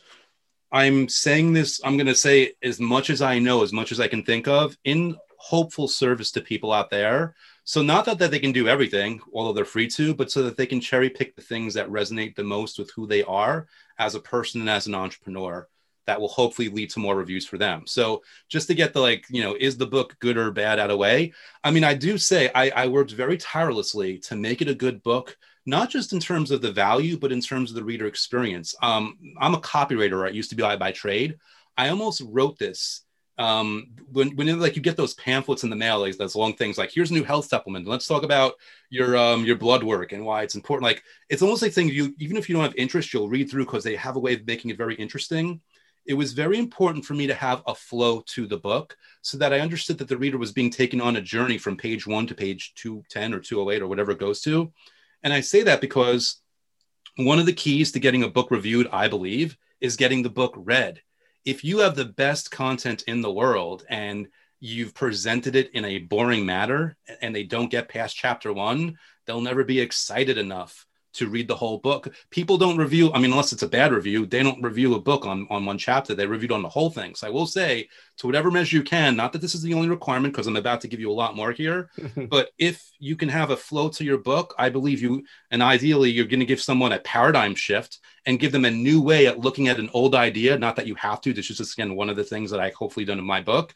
I'm saying this. I'm gonna say as much as I know, as much as I can think of, in hopeful service to people out there. So not that, that they can do everything, although they're free to, but so that they can cherry pick the things that resonate the most with who they are as a person and as an entrepreneur that will hopefully lead to more reviews for them. So just to get the like, you know, is the book good or bad out of way? I mean, I do say I, I worked very tirelessly to make it a good book, not just in terms of the value, but in terms of the reader experience. Um, I'm a copywriter. I used to be by, by trade. I almost wrote this um, when, when like you get those pamphlets in the mail, like those long things, like here's a new health supplement. Let's talk about your um, your blood work and why it's important. Like it's almost like things you even if you don't have interest, you'll read through because they have a way of making it very interesting it was very important for me to have a flow to the book so that I understood that the reader was being taken on a journey from page one to page 210 or 208 or whatever it goes to. And I say that because one of the keys to getting a book reviewed, I believe, is getting the book read. If you have the best content in the world and you've presented it in a boring manner and they don't get past chapter one, they'll never be excited enough to read the whole book. People don't review, I mean, unless it's a bad review, they don't review a book on, on one chapter. They reviewed on the whole thing. So I will say, to whatever measure you can, not that this is the only requirement, because I'm about to give you a lot more here, but if you can have a flow to your book, I believe you, and ideally, you're going to give someone a paradigm shift and give them a new way at looking at an old idea. Not that you have to, this is just, again, one of the things that I hopefully done in my book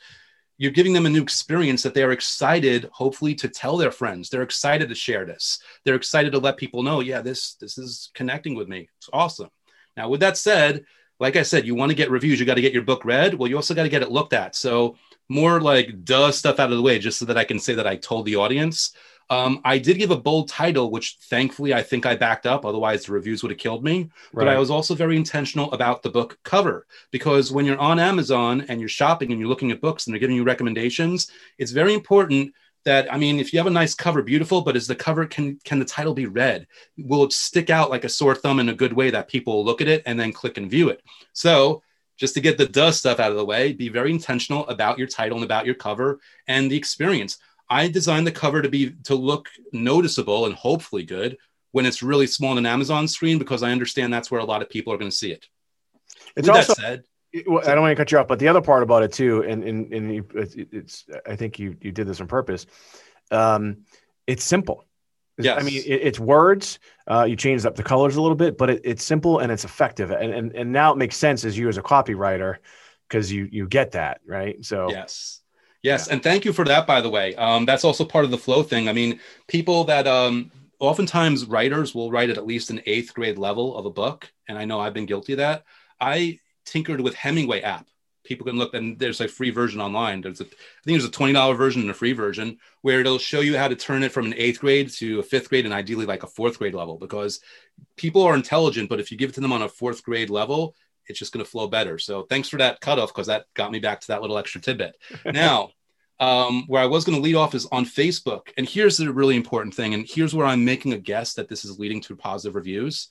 you're giving them a new experience that they're excited hopefully to tell their friends. They're excited to share this. They're excited to let people know yeah this this is connecting with me. It's awesome. Now with that said like i said you want to get reviews you got to get your book read. Well you also got to get it looked at. So more like duh stuff out of the way just so that i can say that i told the audience um, I did give a bold title, which thankfully I think I backed up. Otherwise, the reviews would have killed me. Right. But I was also very intentional about the book cover because when you're on Amazon and you're shopping and you're looking at books and they're giving you recommendations, it's very important that I mean, if you have a nice cover, beautiful, but is the cover can can the title be read? Will it stick out like a sore thumb in a good way that people look at it and then click and view it? So just to get the dust stuff out of the way, be very intentional about your title and about your cover and the experience. I designed the cover to be to look noticeable and hopefully good when it's really small on an Amazon screen because I understand that's where a lot of people are going to see it. It's With also, said, well, I don't want to cut you off, but the other part about it too, and and, and you, it's I think you you did this on purpose. Um, it's simple. Yes. I mean, it, it's words. Uh, you changed up the colors a little bit, but it, it's simple and it's effective. And, and and now it makes sense as you as a copywriter because you you get that right. So yes, Yes, yeah. and thank you for that. By the way, um, that's also part of the flow thing. I mean, people that um, oftentimes writers will write at at least an eighth grade level of a book, and I know I've been guilty of that. I tinkered with Hemingway app people can look and there's a free version online. There's a, I think there's a $20 version and a free version where it'll show you how to turn it from an eighth grade to a fifth grade and ideally like a fourth grade level because people are intelligent, but if you give it to them on a fourth grade level, it's just going to flow better. So thanks for that cutoff because that got me back to that little extra tidbit. now, um, where I was going to lead off is on Facebook. And here's the really important thing. And here's where I'm making a guess that this is leading to positive reviews.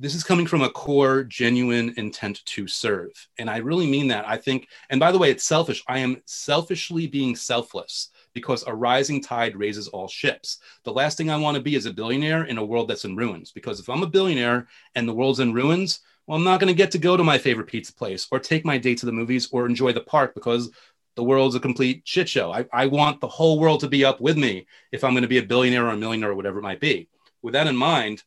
This is coming from a core, genuine intent to serve. And I really mean that. I think, and by the way, it's selfish. I am selfishly being selfless because a rising tide raises all ships. The last thing I want to be is a billionaire in a world that's in ruins. Because if I'm a billionaire and the world's in ruins, well, I'm not going to get to go to my favorite pizza place or take my date to the movies or enjoy the park because the world's a complete shit show. I, I want the whole world to be up with me if I'm going to be a billionaire or a millionaire or whatever it might be. With that in mind,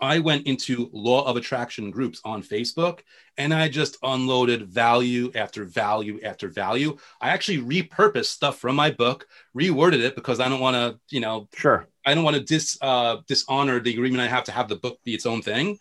I went into law of attraction groups on Facebook and I just unloaded value after value after value. I actually repurposed stuff from my book, reworded it because I don't want to, you know, sure. I don't want to dis uh, dishonor the agreement I have to have the book be its own thing.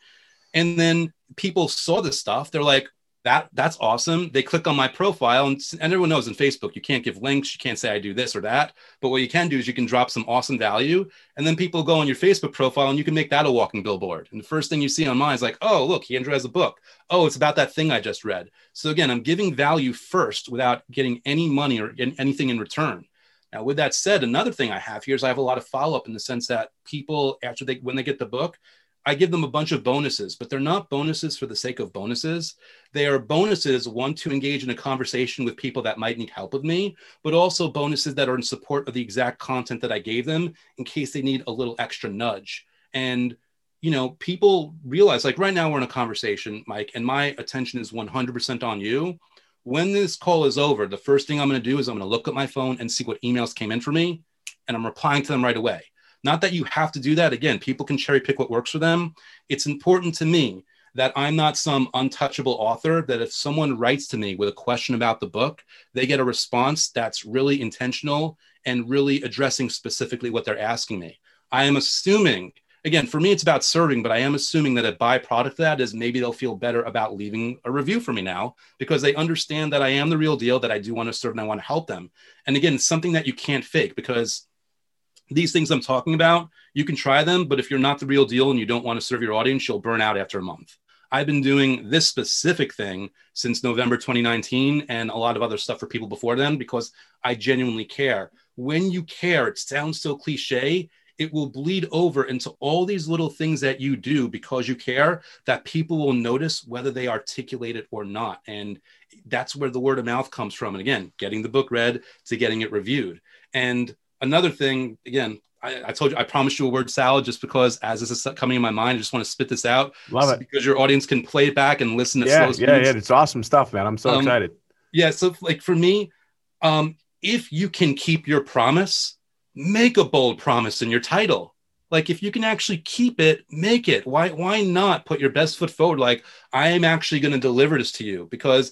And then people saw this stuff. They're like, that that's awesome. They click on my profile, and, and everyone knows in Facebook you can't give links, you can't say I do this or that. But what you can do is you can drop some awesome value, and then people go on your Facebook profile, and you can make that a walking billboard. And the first thing you see on mine is like, oh look, Andrew has a book. Oh, it's about that thing I just read. So again, I'm giving value first without getting any money or anything in return. Now, with that said, another thing I have here is I have a lot of follow up in the sense that people after they when they get the book, I give them a bunch of bonuses, but they're not bonuses for the sake of bonuses. They are bonuses, one, to engage in a conversation with people that might need help with me, but also bonuses that are in support of the exact content that I gave them in case they need a little extra nudge. And, you know, people realize like right now we're in a conversation, Mike, and my attention is 100% on you. When this call is over, the first thing I'm going to do is I'm going to look at my phone and see what emails came in for me, and I'm replying to them right away not that you have to do that. Again, people can cherry pick what works for them. It's important to me that I'm not some untouchable author, that if someone writes to me with a question about the book, they get a response that's really intentional and really addressing specifically what they're asking me. I am assuming, again, for me, it's about serving, but I am assuming that a byproduct of that is maybe they'll feel better about leaving a review for me now because they understand that I am the real deal, that I do want to serve and I want to help them. And again, something that you can't fake because these things I'm talking about, you can try them, but if you're not the real deal and you don't want to serve your audience, you'll burn out after a month. I've been doing this specific thing since November 2019 and a lot of other stuff for people before then because I genuinely care. When you care, it sounds so cliche, it will bleed over into all these little things that you do because you care that people will notice whether they articulate it or not. And that's where the word of mouth comes from. And again, getting the book read to getting it reviewed. And another thing, again, I, I, told you I promised you a word salad just because as this is coming in my mind, I just want to spit this out. Love so it because your audience can play it back and listen. At yeah, speeds. yeah, yeah. It's awesome stuff, man. I'm so Um, excited. Yeah. So like for me, um, if you can keep your promise, make a bold promise in your title. Like if you can actually keep it, make it. Why why not put your best foot forward? Like I am actually going to deliver this to you because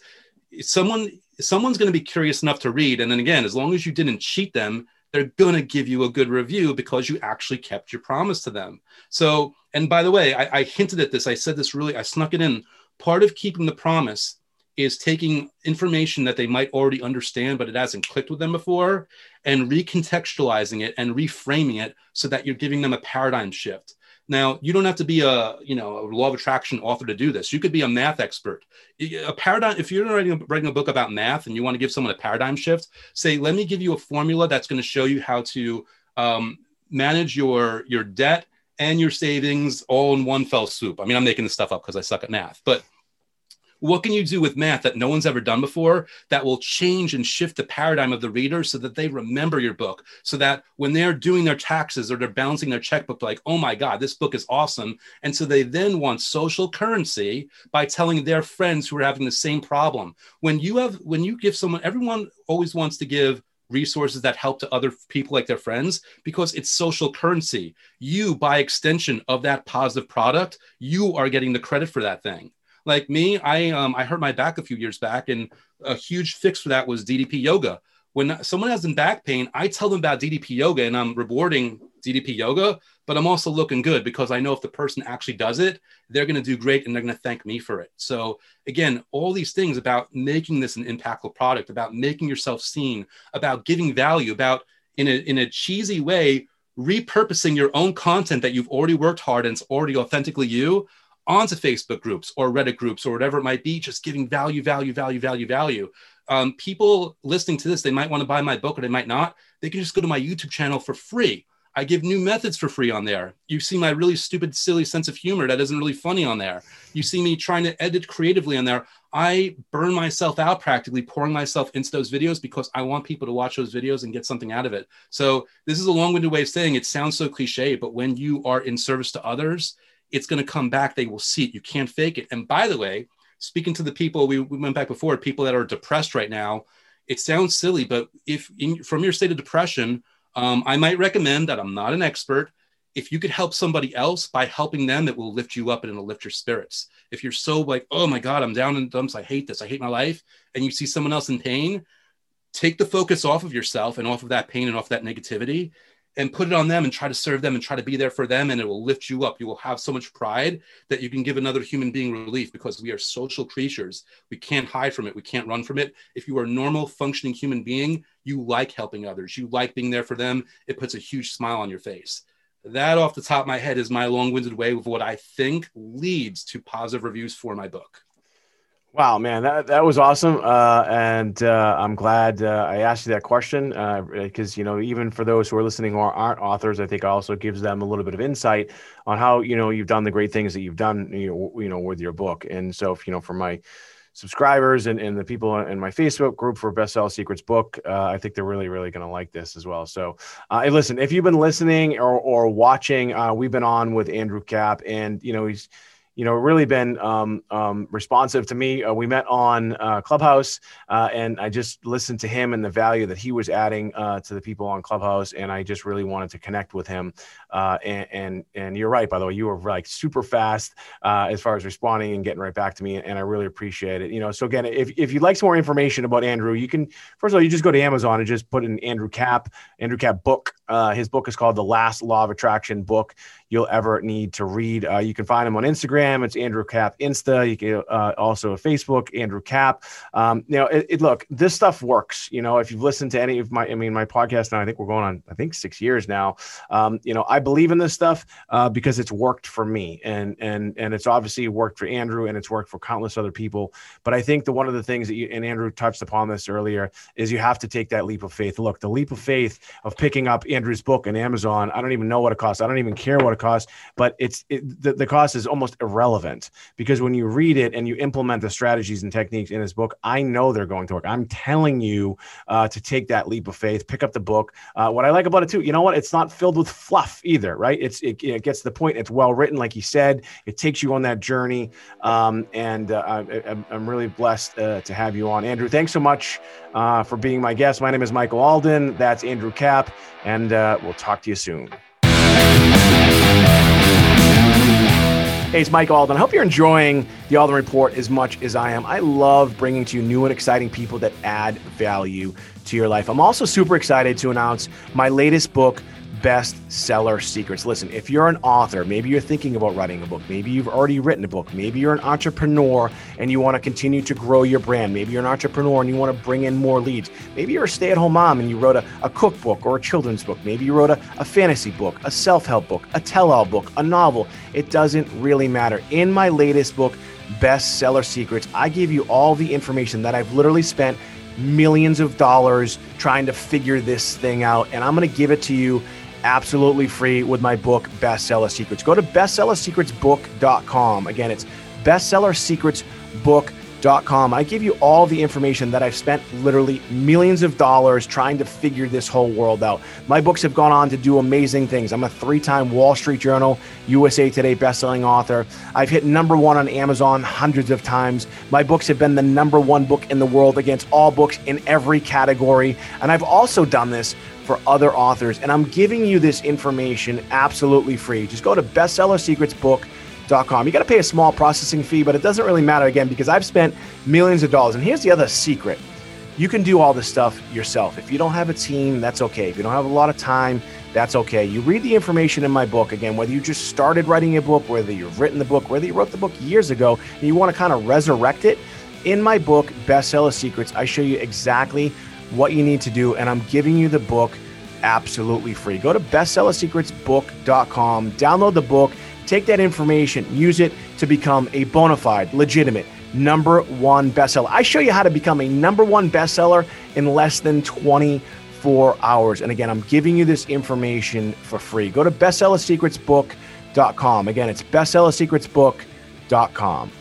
someone someone's going to be curious enough to read. And then again, as long as you didn't cheat them, they're going to give you a good review because you actually kept your promise to them. So, and by the way, I, I, hinted at this. I said this really, I snuck it in. Part of keeping the promise is taking information that they might already understand, but it hasn't clicked with them before, and recontextualizing it and reframing it so that you're giving them a paradigm shift. Now, you don't have to be a, you know, a law of attraction author to do this. You could be a math expert. A paradigm, if you're writing a, writing a book about math and you want to give someone a paradigm shift, say, let me give you a formula that's going to show you how to um, manage your your debt and your savings all in one fell swoop. I mean, I'm making this stuff up because I suck at math, but what can you do with math that no one's ever done before that will change and shift the paradigm of the reader so that they remember your book? So that when they're doing their taxes or they're balancing their checkbook, like, oh my God, this book is awesome. And so they then want social currency by telling their friends who are having the same problem. When you have, when you give someone, everyone always wants to give resources that help to other people like their friends because it's social currency. You, by extension of that positive product, you are getting the credit for that thing. Like me, I um, I hurt my back a few years back, and a huge fix for that was DDP yoga. When someone has in back pain, I tell them about DDP yoga, and I'm rewarding DDP yoga, but I'm also looking good because I know if the person actually does it, they're going to do great and they're going to thank me for it. So, again, all these things about making this an impactful product, about making yourself seen, about giving value, about in a, in a cheesy way, repurposing your own content that you've already worked hard and it's already authentically you onto Facebook groups or Reddit groups or whatever it might be, just giving value, value, value, value, value. Um, people listening to this, they might want to buy my book or they might not. They can just go to my YouTube channel for free. I give new methods for free on there. You see my really stupid, silly sense of humor that isn't really funny on there. You see me trying to edit creatively on there. I burn myself out practically pouring myself into those videos because I want people to watch those videos and get something out of it. So, this is a long winded way of saying it sounds so cliche, but when you are in service to others, it's going to come back. They will see it. You can't fake it. And by the way, speaking to the people we, we went back before, people that are depressed right now, it sounds silly, but if in, from your state of depression, um, I might recommend that I'm not an expert. If you could help somebody else by helping them, it will lift you up and it'll lift your spirits. If you're so like, oh my God, I'm down in the dumps, I hate this, I hate my life, and you see someone else in pain, take the focus off of yourself and off of that pain and off that negativity and put it on them and try to serve them and try to be there for them and it will lift you up. You will have so much pride that you can give another human being relief because we are social creatures. We can't hide from it. We can't run from it. If you are a normal functioning human being you like helping others. You like being there for them. It puts a huge smile on your face. That off the top of my head is my long-winded way of what i think leads to positive reviews for my book Wow, man, that, that was awesome. Uh, and uh, I'm glad uh, I asked you that question because, uh, you know, even for those who are listening who aren't authors, I think it also gives them a little bit of insight on how, you know, you've done the great things that you've done, you know, you know with your book. And so, if, you know, for my subscribers and, and the people in my Facebook group for Bestseller Secrets book, uh, I think they're really, really going to like this as well. So, uh, listen, if you've been listening or, or watching, we've been on with Andrew Kap and, you know, he's, you know, really been um, um, responsive to me. Uh, we met on uh, Clubhouse, uh, and I just listened to him and the value that he was adding uh, to the people on Clubhouse, and I just really wanted to connect with him. Uh, and, and, and you're right, by the way, you were like super fast as far as responding and getting right back to me, and I really appreciate it. You know, so again, if if you'd like some more information about Andrew, you can first of all you just go to Amazon and just put in Andrew Kap, Andrew Kap book. his book is called The Last Law of Attraction book you'll ever need to read. You can find him on Instagram. It's Andrew Kap Insta. You can uh, also Facebook, Andrew Kap. Um, you know, it, it, look, this stuff works. You know, if you've listened to any of my, I mean, my podcast now, I think we're going on, I think six years now. Um, you know, I believe in this stuff uh, because it's worked for me, and and and it's obviously worked for Andrew, and it's worked for countless other people. But I think the one of the things that you and Andrew touched upon this earlier is you have to take that leap of faith. Look, the leap of faith of picking up Andrew's book on Amazon. I don't even know what it costs. I don't even care what it costs, but it's it, the, the cost is almost irrelevant because when you read it and you implement the strategies and techniques in this book, I know they're going to work. I'm telling you uh, to take that leap of faith, pick up the book. Uh, what I like about it too, you know what? It's not filled with fluff either, right? It's it, it gets to the point. It's well written, like you said. It takes you on that journey, um, and uh, I, I'm really blessed uh, to have you on, Andrew. Thanks so much uh, for being my guest. My name is Michael Alden. That's Andrew Kap, and uh, we'll talk to you soon. Hey, it's Mike Alden. I hope you're enjoying the Alden Report as much as I am. I love bringing to you new and exciting people that add value to your life. I'm also super excited to announce my latest book, bestseller secrets. Listen, if you're an author, maybe you're thinking about writing a book, maybe you've already written a book, maybe you're an entrepreneur and you want to continue to grow your brand, maybe you're an entrepreneur and you want to bring in more leads, maybe you're a stay at home mom and you wrote a, a cookbook or a children's book, maybe you wrote a, a fantasy book, a self help book, a tell all book, a novel. It doesn't really matter. In my latest book, Bestseller Secrets, I give you all the information that I've literally spent millions of dollars trying to figure this thing out, and I'm going to give it to you absolutely free with my book, Bestseller Secrets. Go to bestsellersecretsbook.com. Again, it's bestsellersecretsbook.com Com. I give you all the information that I've spent literally millions of dollars trying to figure this whole world out. My books have gone on to do amazing things. I'm a three time Wall Street Journal, USA Today bestselling author. I've hit number one on Amazon hundreds of times. My books have been the number one book in the world against all books in every category. And I've also done this for other authors. And I'm giving you this information absolutely free. Just go to bestsellersecretsbook.com Com. You got to pay a small processing fee, but it doesn't really matter again because I've spent millions of dollars. And here's the other secret you can do all this stuff yourself. If you don't have a team, that's okay. If you don't have a lot of time, that's okay. You read the information in my book again, whether you just started writing a book, whether you've written the book, whether you wrote the book years ago, and you want to kind of resurrect it. In my book, Bestseller Secrets, I show you exactly what you need to do, and I'm giving you the book absolutely free. Go to bestsellersecretsbook.com, download the book, take that information, use it to become a bona fide, legitimate number one bestseller. I show you how to become a number one bestseller in less than 24 hours. And again, I'm giving you this information for free. Go to bestsellersecretsbook.com. Again, it's bestsellersecretsbook.com.